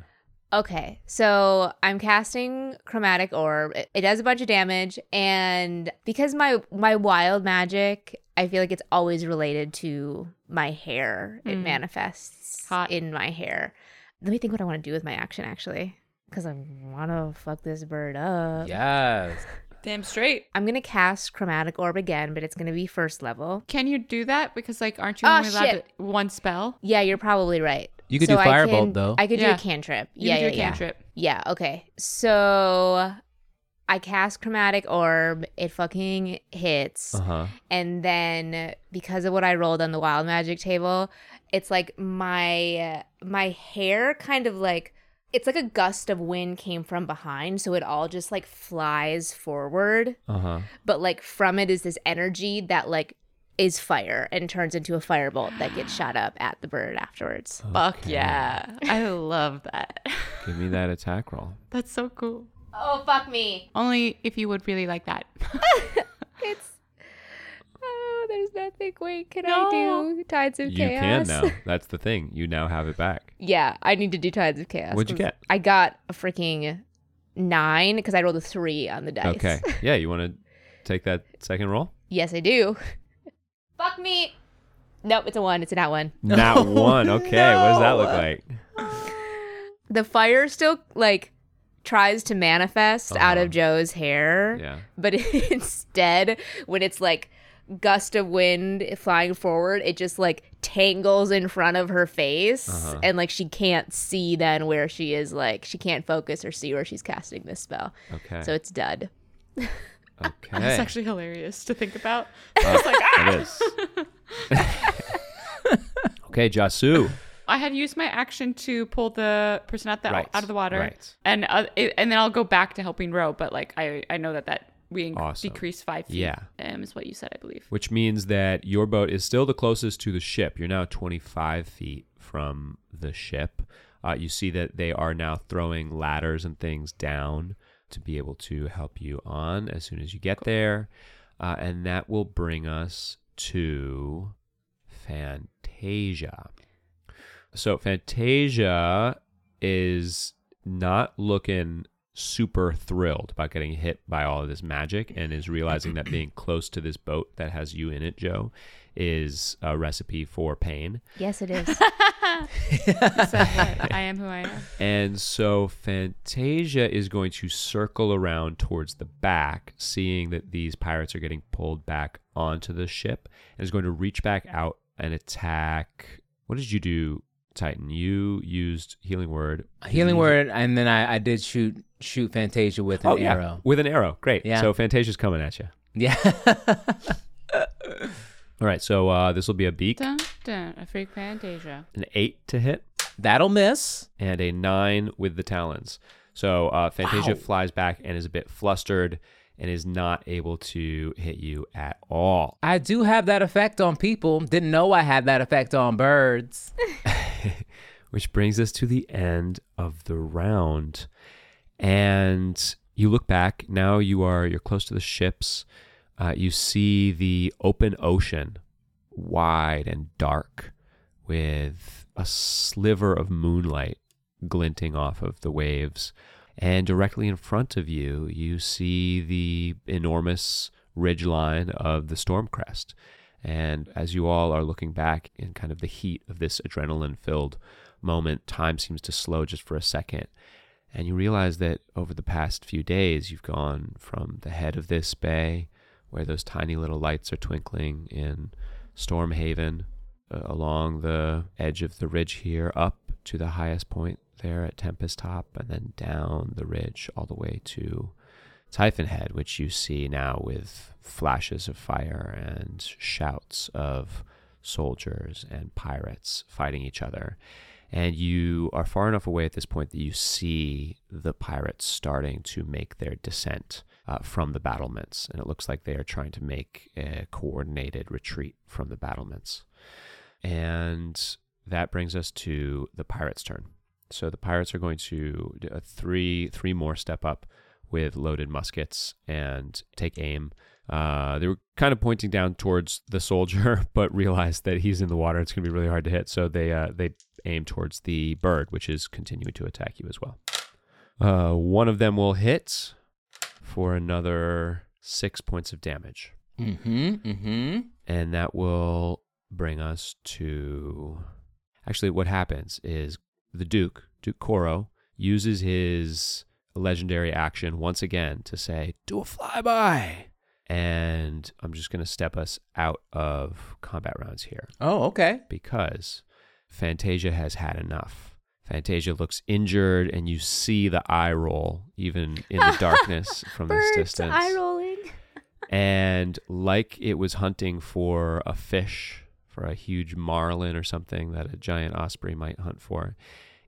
Okay, so I'm casting chromatic orb. It, it does a bunch of damage, and because my my wild magic, I feel like it's always related to my hair. It Mm. manifests Hot. in my hair. Let me think what I want to do with my action actually, because I want to fuck this bird up. Yes. Damn straight. I'm gonna cast chromatic orb again, but it's gonna be first level. Can you do that? Because like, aren't you Ah, only allowed shit. to one spell? Yeah, you're probably right. You could So do I firebolt, can- though. I could do a cantrip. You yeah, can do yeah, a yeah. cantrip. Yeah, okay. So I cast Chromatic Orb, it fucking hits. Uh huh. And then because of what I rolled on the wild magic table, it's like my my hair kind of like it's like a gust of wind came from behind, so it all just like flies forward, Uh huh. but like from it is this energy that like is fire and turns into a firebolt that gets shot up at the bird afterwards. Fuck yeah. I love that. Give me that attack roll. That's so cool. Oh fuck me. Only if you would really like that. It's there's nothing. Wait, can No. I do Tides of You Chaos? You can now. That's the thing. You now have it back. yeah, I need to do Tides of Chaos. What'd you get? I got a freaking nine because I rolled a three on the dice. Okay. Yeah. You want to take that second roll? yes, I do. Fuck me. Nope, it's a one. It's a not one. Not one. Okay, what does that look like? The fire still like tries to manifest out of uh-huh. Jo's hair. Yeah. But instead, when it's like gust of wind flying forward, it just like tangles in front of her face Uh-huh. and like she can't see then where she is like she can't focus or see where she's casting this spell. Okay. So it's dud. okay. It's actually hilarious to think about. it is. okay, Jasu. I had used my action to pull the person out the Right, out of the water, right. and uh, it, and then I'll go back to helping row. But like I I know that that we inc- Awesome. decreased five feet. Yeah. um, is what you said, I believe. which means that your boat is still the closest to the ship. You're now 25 feet from the ship. Uh, you see that they are now throwing ladders and things down to be able to help you on as soon as you get there. Uh, and that will bring us to Fantasia. So, Fantasia is not looking super thrilled about getting hit by all of this magic and is realizing that being close to this boat that has you in it, Jo, is a recipe for pain. Yes, it is. So. I am who I am. And so Fantasia is going to circle around towards the back, seeing that these pirates are getting pulled back onto the ship, and is going to reach back out and attack. What did you do, Titan? You used healing word. Healing word, and then I, I did shoot shoot Fantasia with an Oh, yeah, arrow. with an arrow. Great. Yeah. So Fantasia's coming at you. Yeah. All right. So uh, this will be a beak, Dun, dun, a freak fantasia. an eight to hit, That'll miss. and a nine with the talons. So uh, Fantasia flies back and is a bit flustered and is not able to hit you at all. I do have that effect on people. Didn't know I had that effect on birds. which brings us to the end of the round. And you look back now you are you're close to the ships. Uh, you see the open ocean wide and dark with a sliver of moonlight glinting off of the waves. And directly in front of you you see the enormous ridge line of the storm crest. And as you all are looking back in kind of the heat of this adrenaline filled moment, time seems to slow just for a second. And you realize that over the past few days, you've gone from the head of this bay, where those tiny little lights are twinkling in Storm Haven, uh, along the edge of the ridge here, up to the highest point there at Tempest Top, and then down the ridge all the way to Typhon Head, which you see now with flashes of fire and shouts of soldiers and pirates fighting each other. And you are far enough away at this point that you see the pirates starting to make their descent uh, from the battlements. And it looks like they are trying to make a coordinated retreat from the battlements. And that brings us to the pirates' turn. So the pirates are going to do a three three more step up with loaded muskets and take aim. Uh, they were kind of pointing down towards the soldier, but realized that he's in the water. It's going to be really hard to hit. So they uh, they aim towards the bird, which is continuing to attack you as well. Uh, one of them will hit for another six points of damage, Mm-hmm. Mm-hmm. and that will bring us to. Actually, what happens is the Duke, Duke Koro, uses his legendary action once again to say, "Do a flyby." And I'm just going to step us out of combat rounds here Oh, okay. because Fantasia has had enough. Fantasia looks injured, and you see the eye roll even in the darkness from this Birds distance. eye rolling. And like it was hunting for a fish, for a huge marlin or something that a giant osprey might hunt for,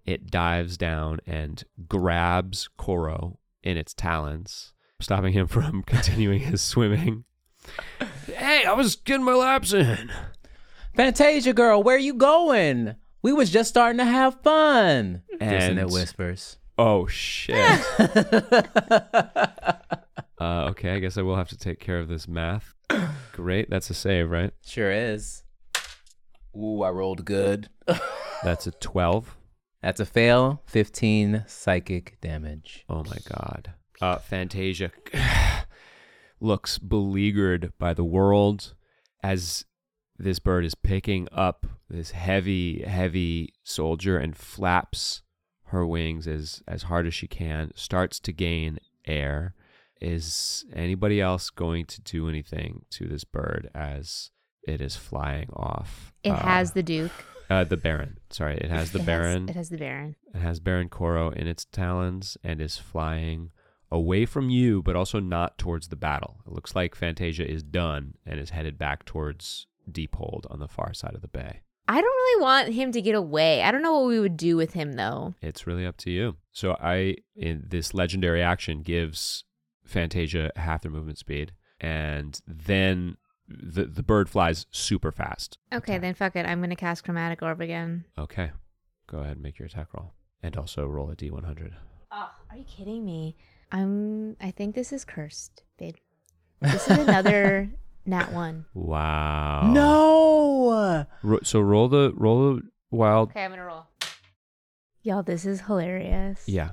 it dives down and grabs Koro in its talons, stopping him from continuing his swimming. Hey, I was getting my laps in. Fantasia girl, where are you going? We was just starting to have fun. And it whispers. oh shit. uh, okay, I guess I will have to take care of this math. Great, that's a save, right? Sure is. Ooh, I rolled good. That's a twelve. That's a fail. 15 psychic damage. Oh my god. Uh, Fantasia looks beleaguered by the world as this bird is picking up this heavy, heavy soldier and flaps her wings as as hard as she can. Starts to gain air. Is anybody else going to do anything to this bird as it is flying off? It Uh, has the Duke. uh, the Baron. Sorry, it has the It Baron. it has the Baron. It has Baron Koro in its talons and is flying away from you, but also not towards the battle. It looks like Fantasia is done and is headed back towards Deephold on the far side of the bay. I don't really want him to get away. I don't know what we would do with him though. It's really up to you. So I, in this legendary action, gives Fantasia half their movement speed, and then the the bird flies super fast. Okay, then fuck it. I'm gonna cast Chromatic Orb again. Okay, go ahead and make your attack roll, and also roll a d100. Oh, ah, are you kidding me? I'm. I think this is cursed, babe. This is another nat one. Wow. No. Ro- so roll the roll the wild. Okay, I'm gonna roll. Y'all, this is hilarious. Yeah.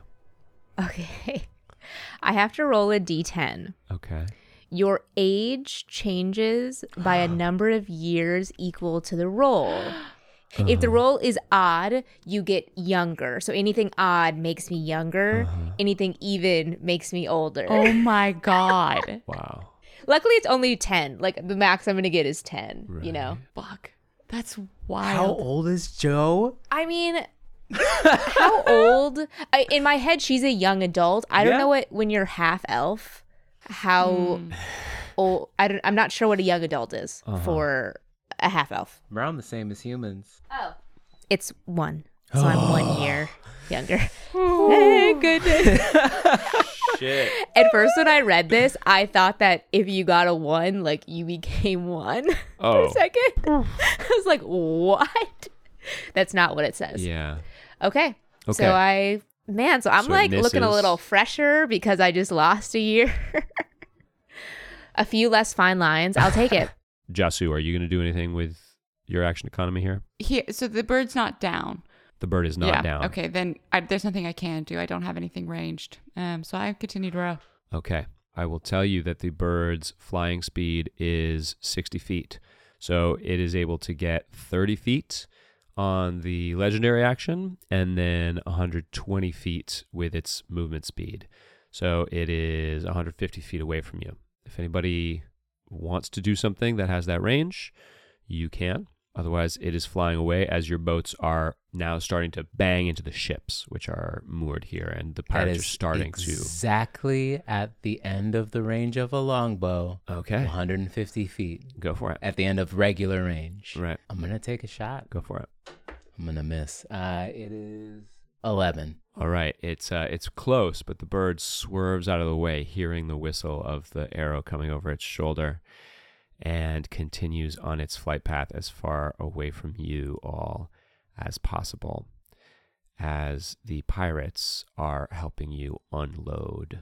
Okay. I have to roll a d10. Okay. Your age changes by a number of years equal to the roll. Uh-huh. If the roll is odd, you get younger. So anything odd makes me younger. Uh-huh. Anything even makes me older. Oh my god. Wow. Luckily, it's only 10. Like the max I'm going to get is 10, you know? Fuck. That's wild. How old is Jo? I mean, how old? I, in my head, she's a young adult. I don't Yeah. know what when you're half elf, how hmm. old. I don't, I'm not sure what a young adult is uh-huh. for a half elf. Around the same as humans. Oh, it's one. So I'm one year younger. Thank goodness. Shit. At first, when I read this, I thought that if you got a one, like you became one for Oh. a second. I was like, what? That's not what it says. Yeah. Okay. Okay. So I, man, so I'm So like looking a little fresher because I just lost a year. a few less fine lines. I'll take it. Jasu, are you going to do anything with your action economy here? Here, so the bird's not down. The bird is not yeah. down. Okay, then I, there's nothing I can do. I don't have anything ranged. Um, so I continue to row. Okay. I will tell you that the bird's flying speed is 60 feet. So it is able to get 30 feet on the legendary action and then 120 feet with its movement speed. So it is 150 feet away from you. If anybody wants to do something that has that range, you can. Otherwise, it is flying away as your boats are now starting to bang into the ships, which are moored here, and the pirates are starting to. exactly at the end of the range of a longbow. Okay. 150 feet. Go for it. At the end of regular range. Right. I'm gonna take a shot. Go for it. I'm gonna miss. Uh, it is 11. All right. It's uh it's close, but the bird swerves out of the way, hearing the whistle of the arrow coming over its shoulder, and continues on its flight path as far away from you all as possible. As the pirates are helping you unload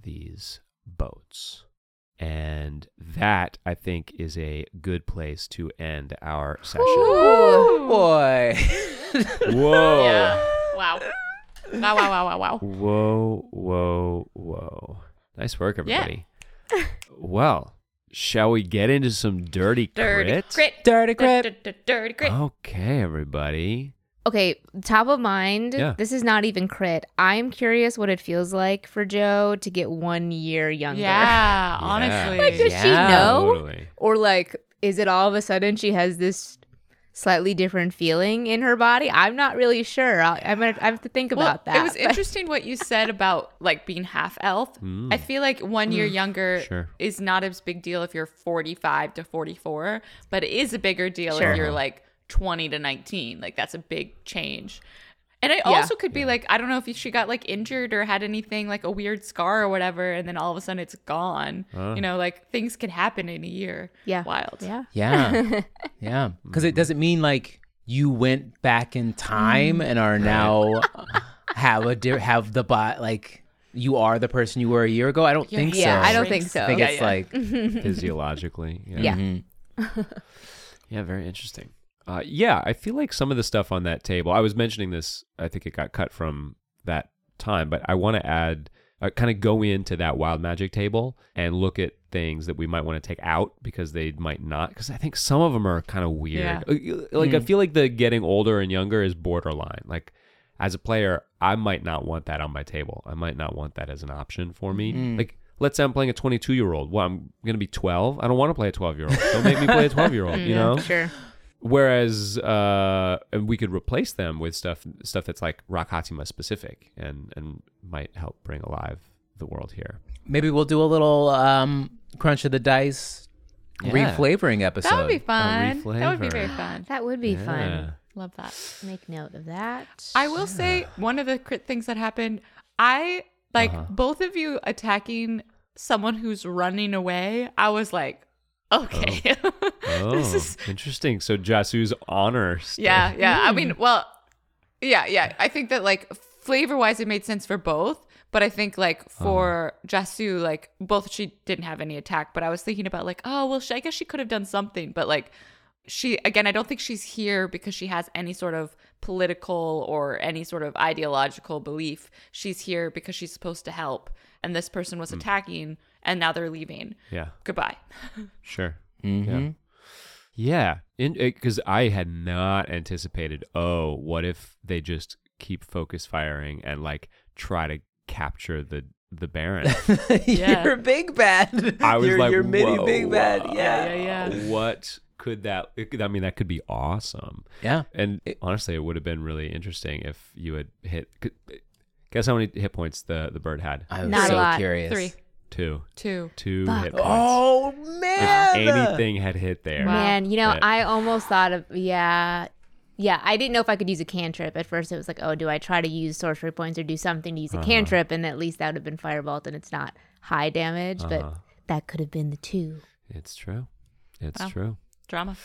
these boats. And that, I think, is a good place to end our session. Oh boy. Whoa. Wow. Wow, wow, wow, wow, wow. Whoa, whoa, whoa. Nice work, Yeah. everybody. well, shall we get into some dirty, Dirty crit? crit. Dirty crit. Dirty, dirty, dirty crit. Okay, everybody. Okay, top of mind. Yeah. This is not even crit. I'm curious what it feels like for Jo to get one year younger. Yeah, honestly. Like, does she know? Totally. Or like, is it all of a sudden she has this slightly different feeling in her body? I'm not really sure. I'll, I'm gonna, I have to think Well, about that. It was but- interesting what you said about like being half elf. Mm. I feel like one year younger Sure. is not as big deal if you're 45 to 44, but it is a bigger deal Sure. if you're like 20 to 19. Like that's a big change. And it Yeah. also could be like I don't know if she got like injured or had anything like a weird scar or whatever, and then all of a sudden it's gone. You know, like things can happen in a year. yeah. wild. Yeah. Yeah. yeah. Because it doesn't mean like you went back in time and are now have a di- have the bot like you are the person you were a year ago. I don't Your think Yeah, so. I don't think so. I think Yeah, it's yeah. like Physiologically. Yeah. Yeah. mhm. Yeah, very interesting. Uh, yeah, I feel like some of the stuff on that table, I was mentioning this, I think it got cut from that time, but I want to add, uh, kind of go into that wild magic table and look at things that we might want to take out because they might not. Because I think some of them are kind of weird. Yeah. Uh, Like I feel like the getting older and younger is borderline. Like as a player, I might not want that on my table. I might not want that as an option for me. Like let's say I'm playing a 22 year old. Well, I'm gonna be 12. I don't want to play a 12 year old. Don't make me play a 12 year old. You know. Sure. Whereas, uh, and we could replace them with stuff stuff that's like Rock Hatsuma specific and and might help bring alive the world here. Maybe we'll do a little um, crunch of the dice Yeah. reflavoring episode. That would be fun. That would be very fun. That would be Yeah. fun. Love that. Make note of that. I will say one of the crit things that happened. I like Uh-huh. both of you attacking someone who's running away. I was like, okay, Oh, this oh, is interesting. So Jasu's honor. yeah, yeah. I mean, hmm. well, yeah, yeah. I think that like flavor wise, it made sense for both. But I think like uh-huh. for Jasu, like both she didn't have any attack. But I was thinking about like, oh well, she, I guess she could have done something. But like she again, I don't think she's here because she has any sort of political or any sort of ideological belief. She's here because she's supposed to help. And this person was hmm. attacking, and now they're leaving. Yeah, Goodbye. sure. Mm-hmm. Yeah, because I had not anticipated. Oh, what if they just keep focus firing and like try to capture the the Baron? Yeah. you're big bad. I was you're, like, you're mini big bad. Yeah. Yeah, yeah. What could that? it could- I mean, that could be awesome. Yeah. And honestly, it would have been really interesting if you had hit. could- Guess how many hit points the the bird had? I was Not a so lot. curious. Three, Two. two. Two Fuck. hit points. Oh if man. anything had hit there, Wow. Man, you know, But- I almost thought of yeah. Yeah, I didn't know if I could use a cantrip. At first, it was like, oh, do I try to use sorcery points or do something to use Uh-huh. a cantrip? And at least that would have been firebolt, and it's not high damage. Uh-huh. But that could have been the two. it's true. It's Wow. true. Drama.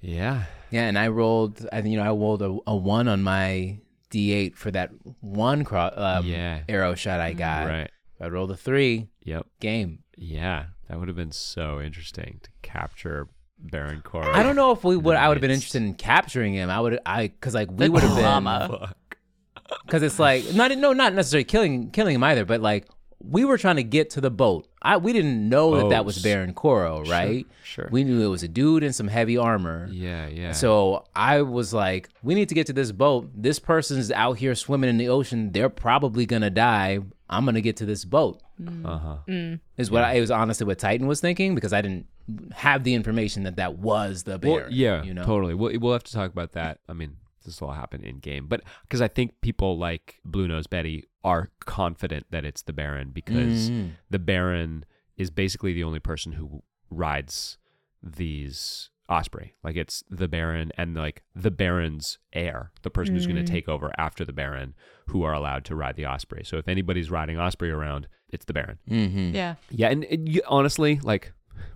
Yeah. Yeah, and I rolled. I you know I rolled a, a one on my d8 for that one cro- um, Yeah. arrow shot I got. Right. I rolled a three. Yep. Game. Yeah. That would have been so interesting to capture Baron Koro. I don't know if we would. I would have been interested in capturing him. I would. I because like we would have been. because it's like not no not necessarily killing killing him either, but like we were trying to get to the boat. I we didn't know that that oh, was Boats. Baron Koro, right? sure. We knew it was a dude in some heavy armor. Yeah. Yeah. So I was like, we need to get to this boat. This person's out here swimming in the ocean. They're probably gonna die. I'm gonna get to this boat. Uh huh. Is what I it was honestly what Titan was thinking because I didn't have the information that that was the bear. Well, yeah, you know. totally. We'll, we'll have to talk about that. I mean, this will all happen in game, but because I think people like Blue Nose Betty are confident that it's the Baron because Mhm. the Baron is basically the only person who rides these Osprey. Like it's the Baron and like the Baron's heir, the person who's going to take over after the Baron, who are allowed to ride the Osprey. So if anybody's riding Osprey around, it's the Baron. Mhm. Yeah. Yeah, and, and you, honestly, like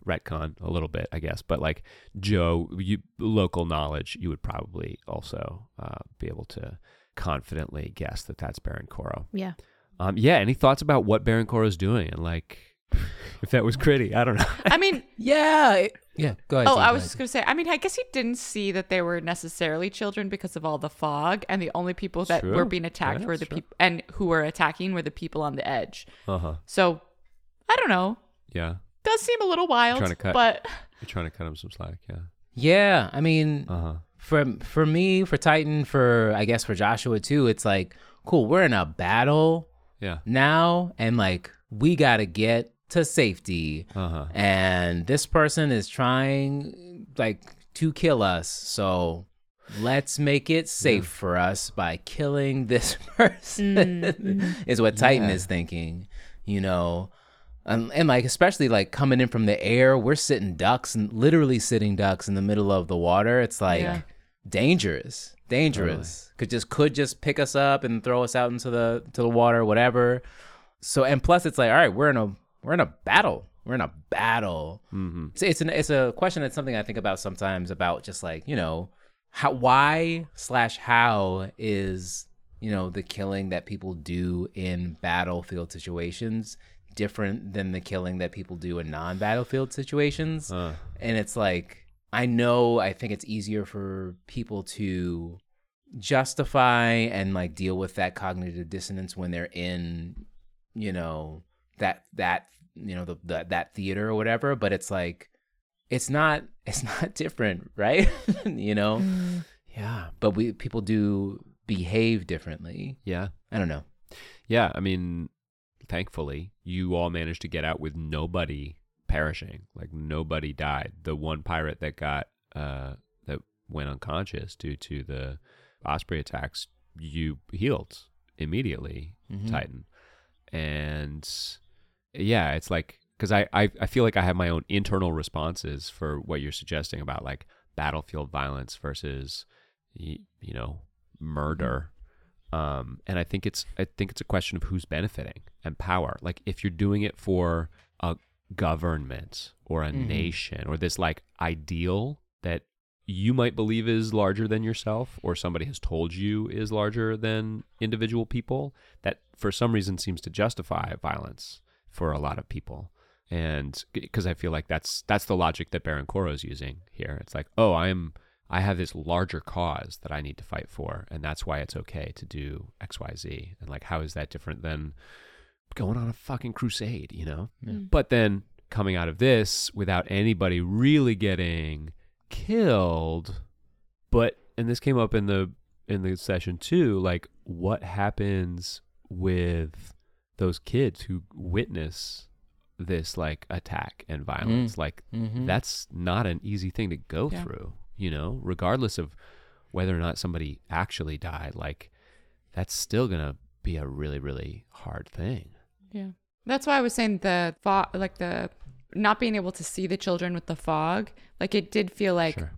retcon a little bit, I guess, but like Jo, you local knowledge, you would probably also uh, be able to confidently guess that that's Baron Koro. Yeah. Um, yeah. Any thoughts about what Baron Koro is doing and like if that was gritty? I don't know. I mean, Yeah. it- yeah. Go ahead. oh, Steve, I was just gonna say. I mean, I guess he didn't see that they were necessarily children because of all the fog, and the only people that True. were being attacked Yeah, were the people, and who were attacking were the people on the edge. Uh huh. So, I don't know. Yeah. Does seem a little wild, Trying to cut- but You're trying to cut him some slack. Yeah. Yeah. I mean, Uh huh. for for me, for Titan, for I guess for Joshua too, it's like cool. We're in a battle Yeah. now, and like we gotta get to safety. Uh huh. and this person is trying like to kill us so let's make it safe for us by killing this person is what titan Yeah. is thinking you know and, and like especially like coming in from the air we're sitting ducks and literally sitting ducks in the middle of the water it's like Yeah. dangerous dangerous could just could just pick us up and throw us out into the to the water whatever so and plus it's like all right we're in a we're in a battle. We're in a battle. Mm-hmm. it's it's, an, it's a question that's something i think about sometimes about just like you know how why slash how is you know the killing that people do in battlefield situations different than the killing that people do in non-battlefield situations? Uh, and it's like i know i think it's easier for people to justify and like deal with that cognitive dissonance when they're in you know that that you know the, the that theater or whatever but it's like it's not it's not different right you know Mm. Yeah. but we people do behave differently Yeah. i don't know Yeah. I mean, thankfully, you all managed to get out with nobody perishing. Like nobody died. The one pirate that got uh that went unconscious due to the osprey attacks, you healed immediately, Mhm. Titan. And yeah, it's like because I, I I feel like I have my own internal responses for what you're suggesting about like battlefield violence versus you know murder um, and I think it's I think it's a question of who's benefiting and power. Like if you're doing it for a government or a Mhm. nation or this like ideal that you might believe is larger than yourself or somebody has told you is larger than individual people that for some reason seems to justify violence for a lot of people. And because i feel like that's that's the logic that baron Koro is using here. It's like oh i'm i have this larger cause that i need to fight for and that's why it's okay to do xyz and like how is that different than going on a fucking crusade you know? Mm. But then coming out of this without anybody really getting killed but and this came up in the in the session too like what happens with those kids who witness this like attack and violence like Mhm. that's not an easy thing to go Yeah. through you know regardless of whether or not somebody actually died like that's still gonna be a really really hard thing Yeah. That's why I was saying the fog, like the not being able to see the children with the fog, like it did feel like Sure.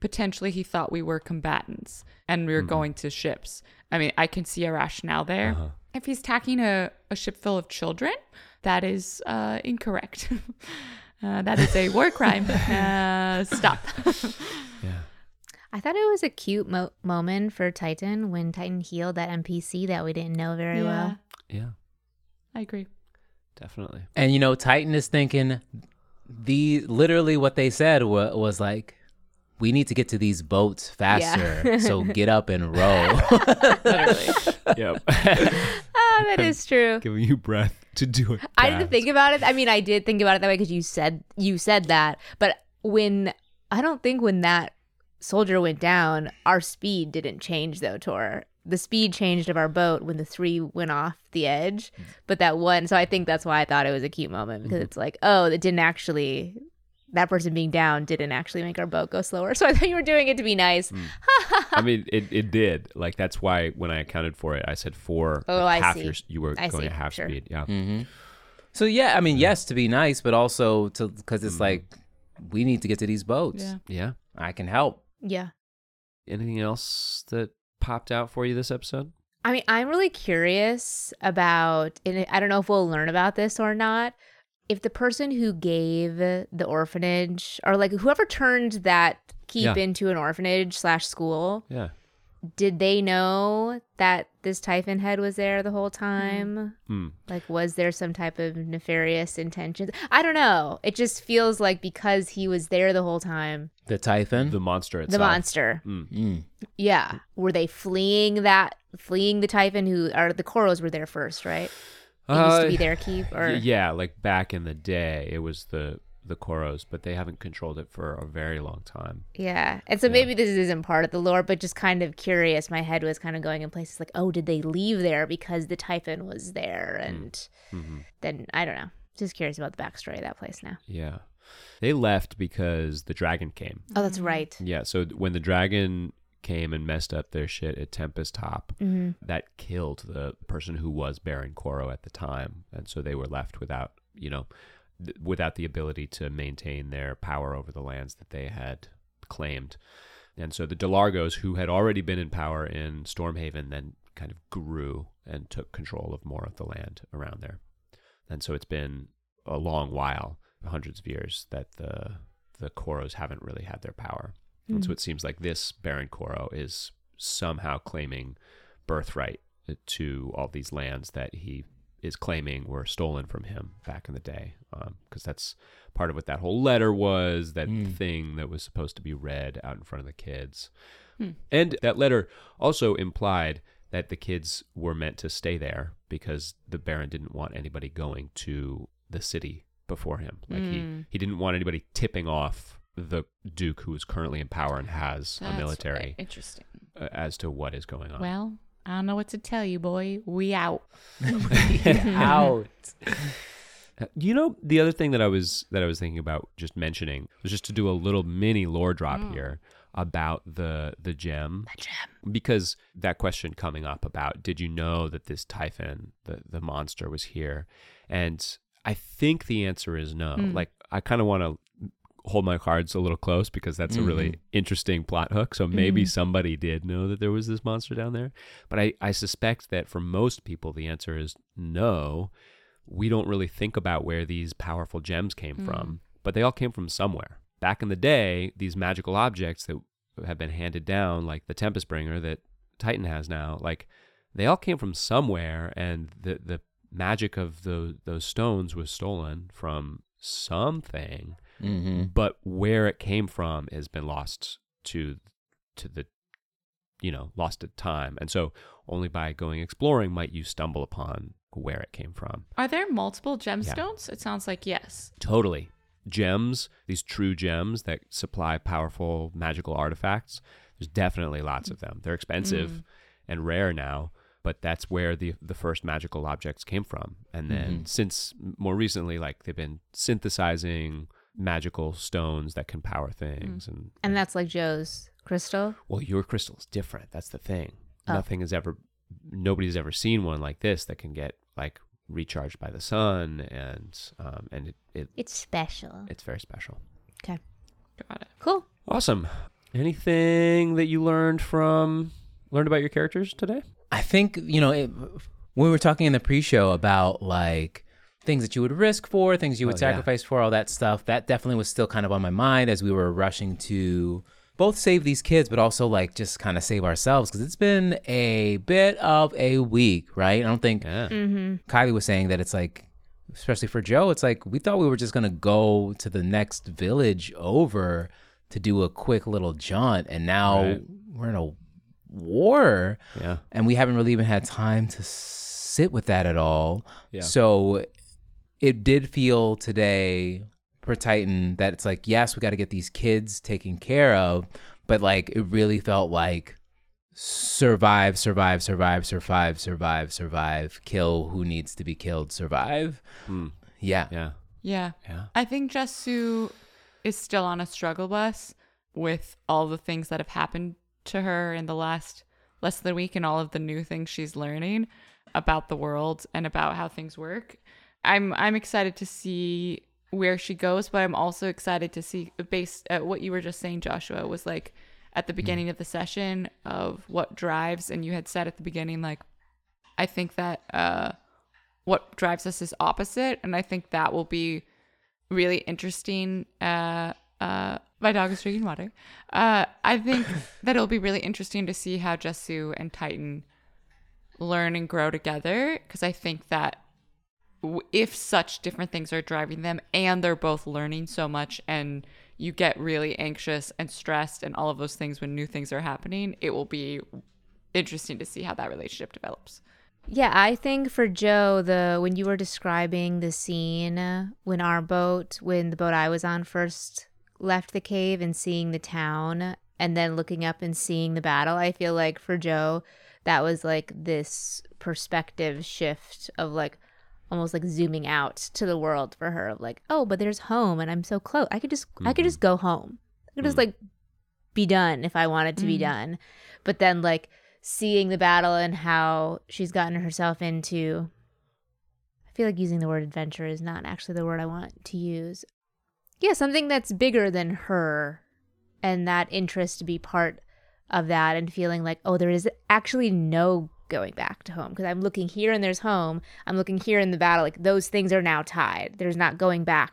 potentially he thought we were combatants and we were going to ships. I mean, I can see a rationale there. Uh-huh. If he's attacking a, a ship full of children, that is uh, incorrect. uh, that is a war crime. Uh, stop. yeah I thought it was a cute mo- moment for Titan when Titan healed that NPC that we didn't know very well. yeah I agree. definitely And you know, Titan is thinking the literally what they said wa- was like, we need to get to these boats faster, Yeah. so get up and row. Literally. yep Oh, that is true. giving you breath to do it I didn't think about it. I mean, I did think about it that way because you said you said that. But when I don't think when that soldier went down, our speed didn't change though, Tor. The speed changed of our boat when the three went off the edge, mm. but that one. So I think that's why I thought it was a cute moment because mm-hmm. it's like, oh, it didn't actually. That person being down didn't actually make our boat go slower. So I thought you were doing it to be nice. I mean, it, it did. Like that's why when I accounted for it, I said four. Oh, like, I half see. Your, you were I going see. at half Sure. speed. Yeah. hmm So yeah, I mean, yes, to be nice, but also to because it's like we need to get to these boats. Yeah. Yeah. I can help. Yeah. Anything else that popped out for you this episode? I mean, I'm really curious about, and I don't know if we'll learn about this or not. If the person who gave the orphanage, or like whoever turned that keep Yeah. into an orphanage slash school, Yeah. did they know that this Typhon head was there the whole time? Hmm. Like, was there some type of nefarious intentions? I don't know. It just feels like because he was there the whole time, The Typhon. The monster itself. the monster. Mm. Mm. Yeah. Were they fleeing that, fleeing the Typhon who, are the Koros were there first, right? It used to Uh, be their keep, or yeah, like back in the day, it was the the Koros, but they haven't controlled it for a very long time. yeah. And so maybe this isn't part of the lore, but just kind of curious. My head was kind of going in places like, oh, did they leave there because the Typhon was there? And hmm then I don't know. Just curious about the backstory of that place now. Yeah, they left because the dragon came. Oh, that's right. Yeah, so when the dragon came and messed up their shit at Tempest Top, hmm that killed the person who was Baron Koro at the time, and so they were left without, you know, th- without the ability to maintain their power over the lands that they had claimed. And so the Delargos, who had already been in power in Stormhaven, then kind of grew and took control of more of the land around there. And so it's been a long while, hundreds of years, that the the Koros haven't really had their power. And so it seems like this Baron Koro is somehow claiming birthright to all these lands that he is claiming were stolen from him back in the day. Because that's part of what that whole letter was that Mm. thing that was supposed to be read out in front of the kids. Hmm. And that letter also implied that the kids were meant to stay there because the Baron didn't want anybody going to the city before him. Like he he didn't want anybody tipping off the duke who is currently in power and has a military right. Interesting. uh, as to what is going on. Well, I don't know what to tell you, boy. We out. We out. Uh, You know, the other thing that I was that I was thinking about just mentioning was just to do a little mini lore drop here about the the gem. The gem. Because that question coming up about did you know that this Typhon, the the monster was here? And I think the answer is no. Like I kind of want to hold my cards a little close because that's a really mm-hmm. interesting plot hook. So maybe mm-hmm. somebody did know that there was this monster down there. But I, I suspect that for most people, the answer is no. We don't really think about where these powerful gems came from, mm. but they all came from somewhere. Back in the day, these magical objects that have been handed down, like the Tempest Bringer that Titan has now, like they all came from somewhere, and the the magic of those those stones was stolen from something Mm-hmm. but where it came from has been lost to to the you know lost to time. And so only by going exploring might you stumble upon where it came from. Are there multiple gemstones? It sounds like yes. totally. Gems these true gems that supply powerful magical artifacts there's definitely lots of them. They're expensive and rare now but that's where the the first magical objects came from. And then since more recently like they've been synthesizing magical stones that can power things and And that's like Jo's crystal. well, your crystal is different. That's the thing. Oh. Nothing has ever, nobody's ever seen one like this that can get like recharged by the sun, and um, and it, it It's special. it's very special. Okay. Got it. Cool. Awesome. Anything that you learned from learned about your characters today? I think you know it, we were talking in the pre-show about like things that you would risk for, things you would Oh, yeah. sacrifice for, all that stuff. That definitely was still kind of on my mind as we were rushing to both save these kids, but also like just kind of save ourselves because it's been a bit of a week, right? I don't think Yeah. Mm-hmm. Kylie was saying that it's like, especially for Jo, it's like we thought we were just gonna go to the next village over to do a quick little jaunt, and now Right. we're in a war Yeah. and we haven't really even had time to sit with that at all. Yeah. So it did feel today for Titan that it's like, yes, we got to get these kids taken care of, but like it really felt like survive, survive, survive, survive, survive, survive, kill who needs to be killed, survive. Hmm. Yeah. Yeah. Yeah. Yeah. I think Jasu is still on a struggle bus with all the things that have happened to her in the last less than a week and all of the new things she's learning about the world and about how things work. I'm I'm excited to see where she goes, but I'm also excited to see based at what you were just saying, Joshua, was like at the beginning of the session of what drives and you had said at the beginning like I think that uh what drives us is opposite and i think that will be really interesting uh uh my dog is drinking water. Uh i think that it'll be really interesting to see how Jasu and titan learn and grow together because i think that if such different things are driving them and they're both learning so much and you get really anxious and stressed and all of those things when new things are happening it will be interesting to see how that relationship develops. Yeah, I think for Jo, the when you were describing the scene when our boat, when the boat I was on first left the cave and seeing the town and then looking up and seeing the battle, I feel like for Jo, that was like this perspective shift of like almost like zooming out to the world for her of like, oh, but there's home and I'm so close. I could just I could mm-hmm. just go home. I could just mm-hmm. like be done if I wanted to be mm-hmm. done. But then like seeing the battle and how she's gotten herself into I feel like using the word adventure is not actually the word I want to use. Yeah, something that's bigger than her and that interest to be part of that and feeling like, oh, there is actually no going back to home because I'm looking here and there's home. I'm looking here in the battle. Like those things are now tied. There's not going back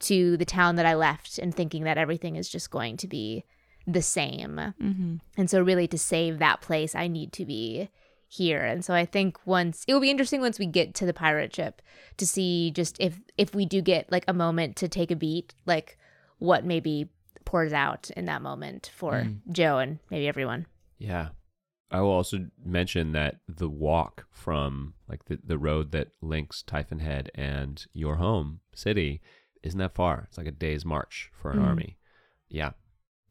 to the town that I left and thinking that everything is just going to be the same. mm-hmm. And so, really, to save that place, I need to be here. And so, I think once it will be interesting once we get to the pirate ship to see just if if we do get like a moment to take a beat, like what maybe pours out in that moment for Jo and maybe everyone. Yeah. I will also mention that the walk from like the, the road that links Typhon Head and your home city isn't that far. It's like a day's march for an Mm. army. Yeah.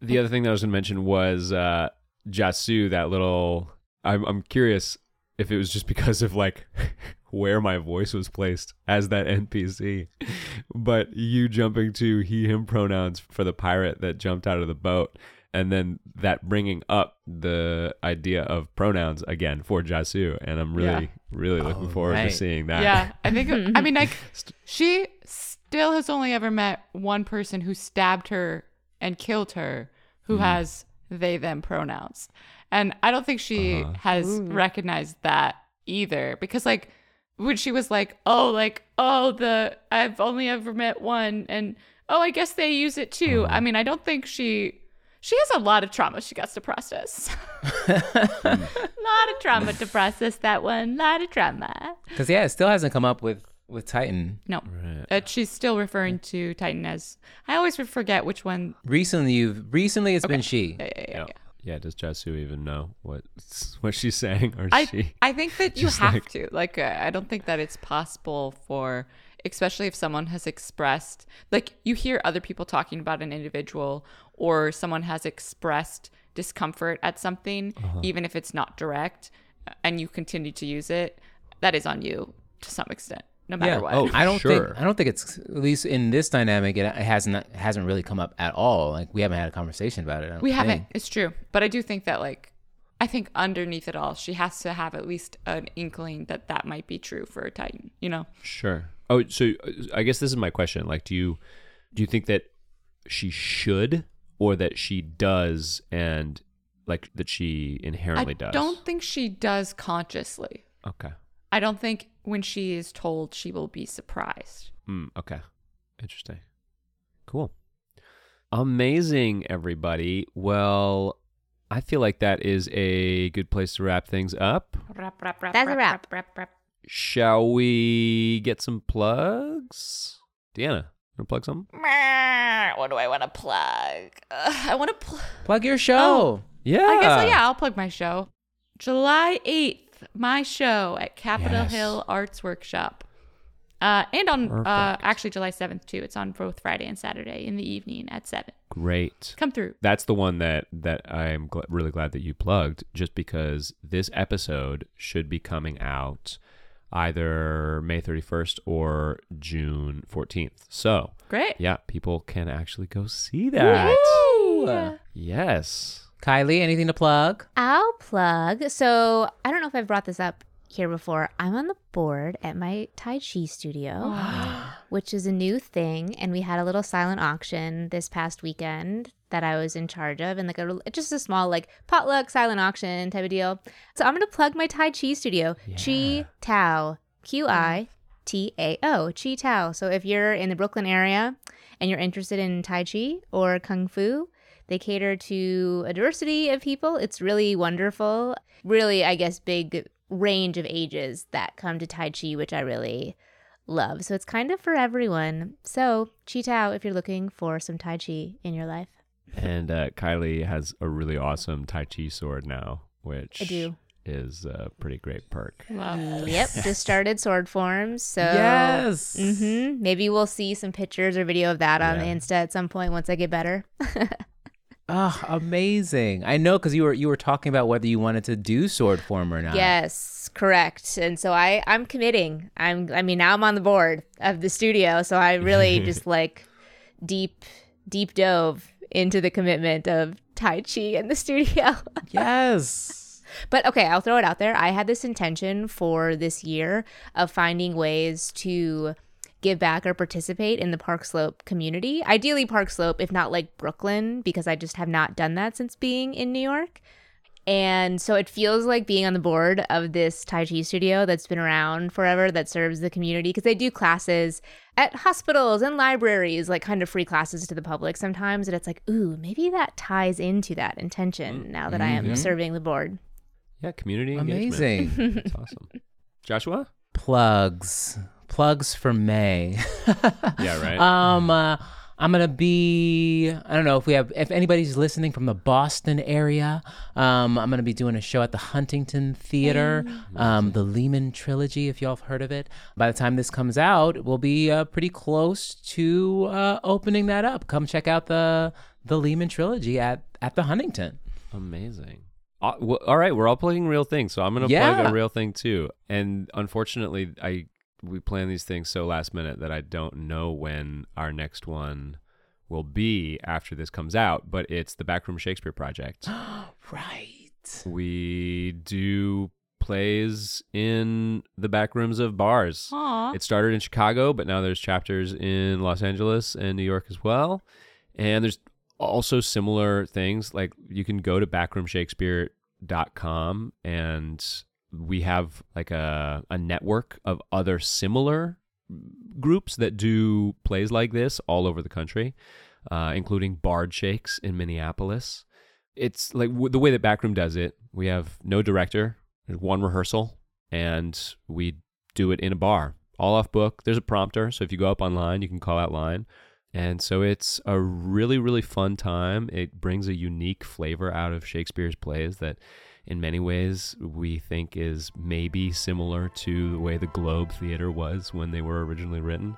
The other thing that I was going to mention was uh, Jasu, that little. I'm, I'm curious if it was just because of like where my voice was placed as that NPC, but you jumping to he, him pronouns for the pirate that jumped out of the boat and then that bringing up the idea of pronouns again for Jasu, and I'm really, Yeah. really looking Oh, forward right. to seeing that. Yeah, I think. I mean, like, she still has only ever met one person who stabbed her and killed her, who has they them pronouns, and I don't think she Uh-huh. has recognized that either. Because like when she was like, "Oh, like oh the I've only ever met one," and oh, I guess they use it too. I mean, I don't think she. She has a lot of trauma she got to process. lot of trauma to process that one. A lot of trauma. Because yeah, it still hasn't come up with with Titan. No. Right. Uh, she's still referring to Titan as. I always forget which one. Recently, you've recently it's been she. Yeah, yeah, yeah, Yeah. yeah. Yeah, does Jasu even know what what she's saying, or I she? I think that you have like- to. Like, uh, I don't think that it's possible for, especially if someone has expressed, like, you hear other people talking about an individual, or someone has expressed discomfort at something, Uh-huh. even if it's not direct, and you continue to use it. That is on you to some extent, no matter Yeah. what. Oh, I don't sure. think I don't think it's at least in this dynamic it, it hasn't hasn't really come up at all. Like we haven't had a conversation about it. I don't We haven't. It's true, but I do think that like, I think underneath it all, she has to have at least an inkling that that might be true for a Titan. You know? Sure. Oh, so uh, I guess this is my question. Like, do you do you think that she should, or that she does, and like that she inherently does. I does? don't think she does consciously. Okay. I don't think when she is told she will be surprised. Mm, okay. Interesting. Cool. Amazing, everybody. Well, I feel like that is a good place to wrap things up. That's a wrap. Shall we get some plugs? Deanna, want to plug something? What do I want to plug? Ugh, I want to plug. Plug your show. Yeah. I guess, yeah, I'll plug my show. July 8th, my show at Capitol Yes. Hill Arts Workshop. Uh, and on uh, actually July 7th, too. It's on both Friday and Saturday in the evening at 7. Great. Come through. That's the one that that I'm gl- really glad that you plugged, just because this episode should be coming out either May 31st or June 14th. So Great. yeah, people can actually go see that. Woo! Yes. Kylie, anything to plug? I'll plug. So I don't know if I've brought this up here before. I'm on the board at my Tai Chi studio, which is a new thing. And we had a little silent auction this past weekend that I was in charge of, and like a just a small like potluck silent auction type of deal. So I'm gonna plug my Tai Chi studio, Qi Tao, Q I mm-hmm. T A O, Qi Tao. So if you're in the Brooklyn area and you're interested in Tai Chi or Kung Fu, they cater to a diversity of people. It's really wonderful. Really, I guess, big range of ages that come to Tai Chi, which I really love. So it's kind of for everyone. So, Qi Tao, if you're looking for some Tai Chi in your life. And uh, Kylie has a really awesome Tai Chi sword now, which I do. is a pretty great perk. Love. Yep, just started sword forms. So, yes. hmm maybe we'll see some pictures or video of that on Yeah. Insta at some point once I get better. Oh, amazing! I know because you were you were talking about whether you wanted to do sword form or not. Yes, correct. And so I I'm committing. I'm I mean now I'm on the board of the studio, so I really just like deep deep dove into the commitment of Tai Chi in the studio. Yes. but okay, I'll throw it out there. I had this intention for this year of finding ways to give back or participate in the Park Slope community. Ideally Park Slope, if not like Brooklyn, because I just have not done that since being in New York. And so it feels like being on the board of this Tai Chi studio that's been around forever that serves the community because they do classes at hospitals and libraries, like kind of free classes to the public sometimes. And it's like, ooh, maybe that ties into that intention mm, now that I am mm-hmm. serving the board. Yeah, community engagement. Amazing. That's awesome. Joshua? Plugs. Plugs for May. Yeah, right. Um, uh, I'm gonna be. I don't know if we have. If anybody's listening from the Boston area, um, I'm gonna be doing a show at the Huntington Theater, um, the Lehman Trilogy. If y'all have heard of it, by the time this comes out, we'll be uh, pretty close to uh, opening that up. Come check out the the Lehman Trilogy at at the Huntington. Amazing. Uh, all right, we're all plugging real things, so I'm gonna plug a real thing too. And unfortunately, I we plan these things so last minute that I don't know when our next one will be after this comes out. But it's the Backroom Shakespeare Project. Right. we do plays in the back rooms of bars. Aw. It started in Chicago, but now there's chapters in Los Angeles and New York as well. And there's also similar things like you can go to backroomshakespeare.com and we have like a, a network of other similar groups that do plays like this all over the country, uh, including Bard Shakes in Minneapolis. It's like w- the way that Backroom does it. We have no director, there's one rehearsal, and we do it in a bar, all off book. There's a prompter, so if you go up online, you can call out line. And so it's a really, really fun time. It brings a unique flavor out of Shakespeare's plays that, in many ways, we think is maybe similar to the way the Globe Theater was when they were originally written.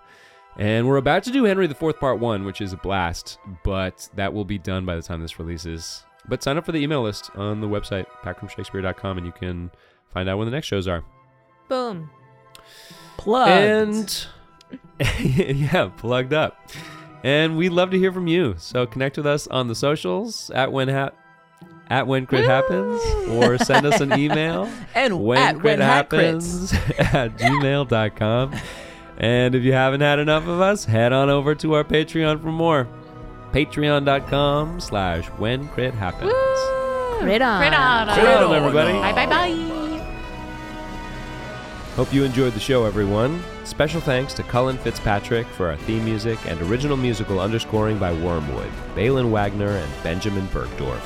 And we're about to do Henry IV Part 1, which is a blast, but that will be done by the time this releases. But sign up for the email list on the website, backroomshakespeare.com, and you can find out when the next shows are. Boom. Plugged. And yeah, plugged up. And we'd love to hear from you. So connect with us on the socials at when hap at when crit happens, or send us an email and when at crit when hat happens at gmail.com. And if you haven't had enough of us, head on over to our Patreon for more. Patreon.com slash when crit happens. Right on. Crit on. Crit on, everybody. Bye bye bye. Hope you enjoyed the show, everyone. Special thanks to Cullen Fitzpatrick for our theme music and original musical underscoring by Wormwood, Baylen Wagner, and Benjamin Burgdorf.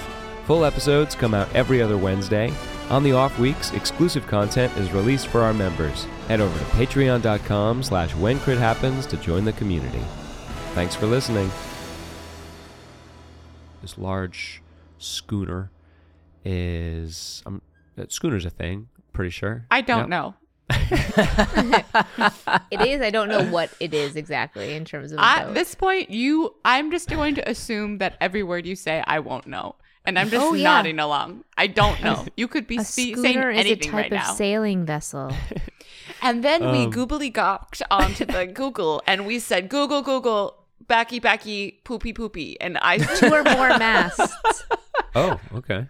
Full episodes come out every other Wednesday. On the off weeks, exclusive content is released for our members. Head over to patreon.com slash when crit happens to join the community. Thanks for listening. This large schooner is... Um, uh, schooner's a thing, pretty sure. I don't Yeah. know. It is. I don't know what it is exactly in terms of. At this point, you, I'm just going to assume that every word you say, I won't know, and I'm just Oh, yeah. nodding along. I don't know. You could be a spe- saying schooner is a anything type right of now. sailing vessel. And then we Um, googly gopped onto the Google and we said, Google, Google, backy, backy, poopy, poopy. And I, Two or more masts. Oh, okay.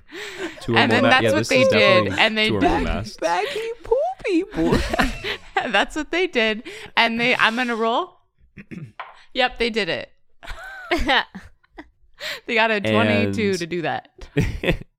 Two or and more then ma- that's yeah, what they did. And they two or more masts. Baggy poopy boy. that's what they did. And they, I'm going to roll. yep, they did it. They got a 22 And- to do that.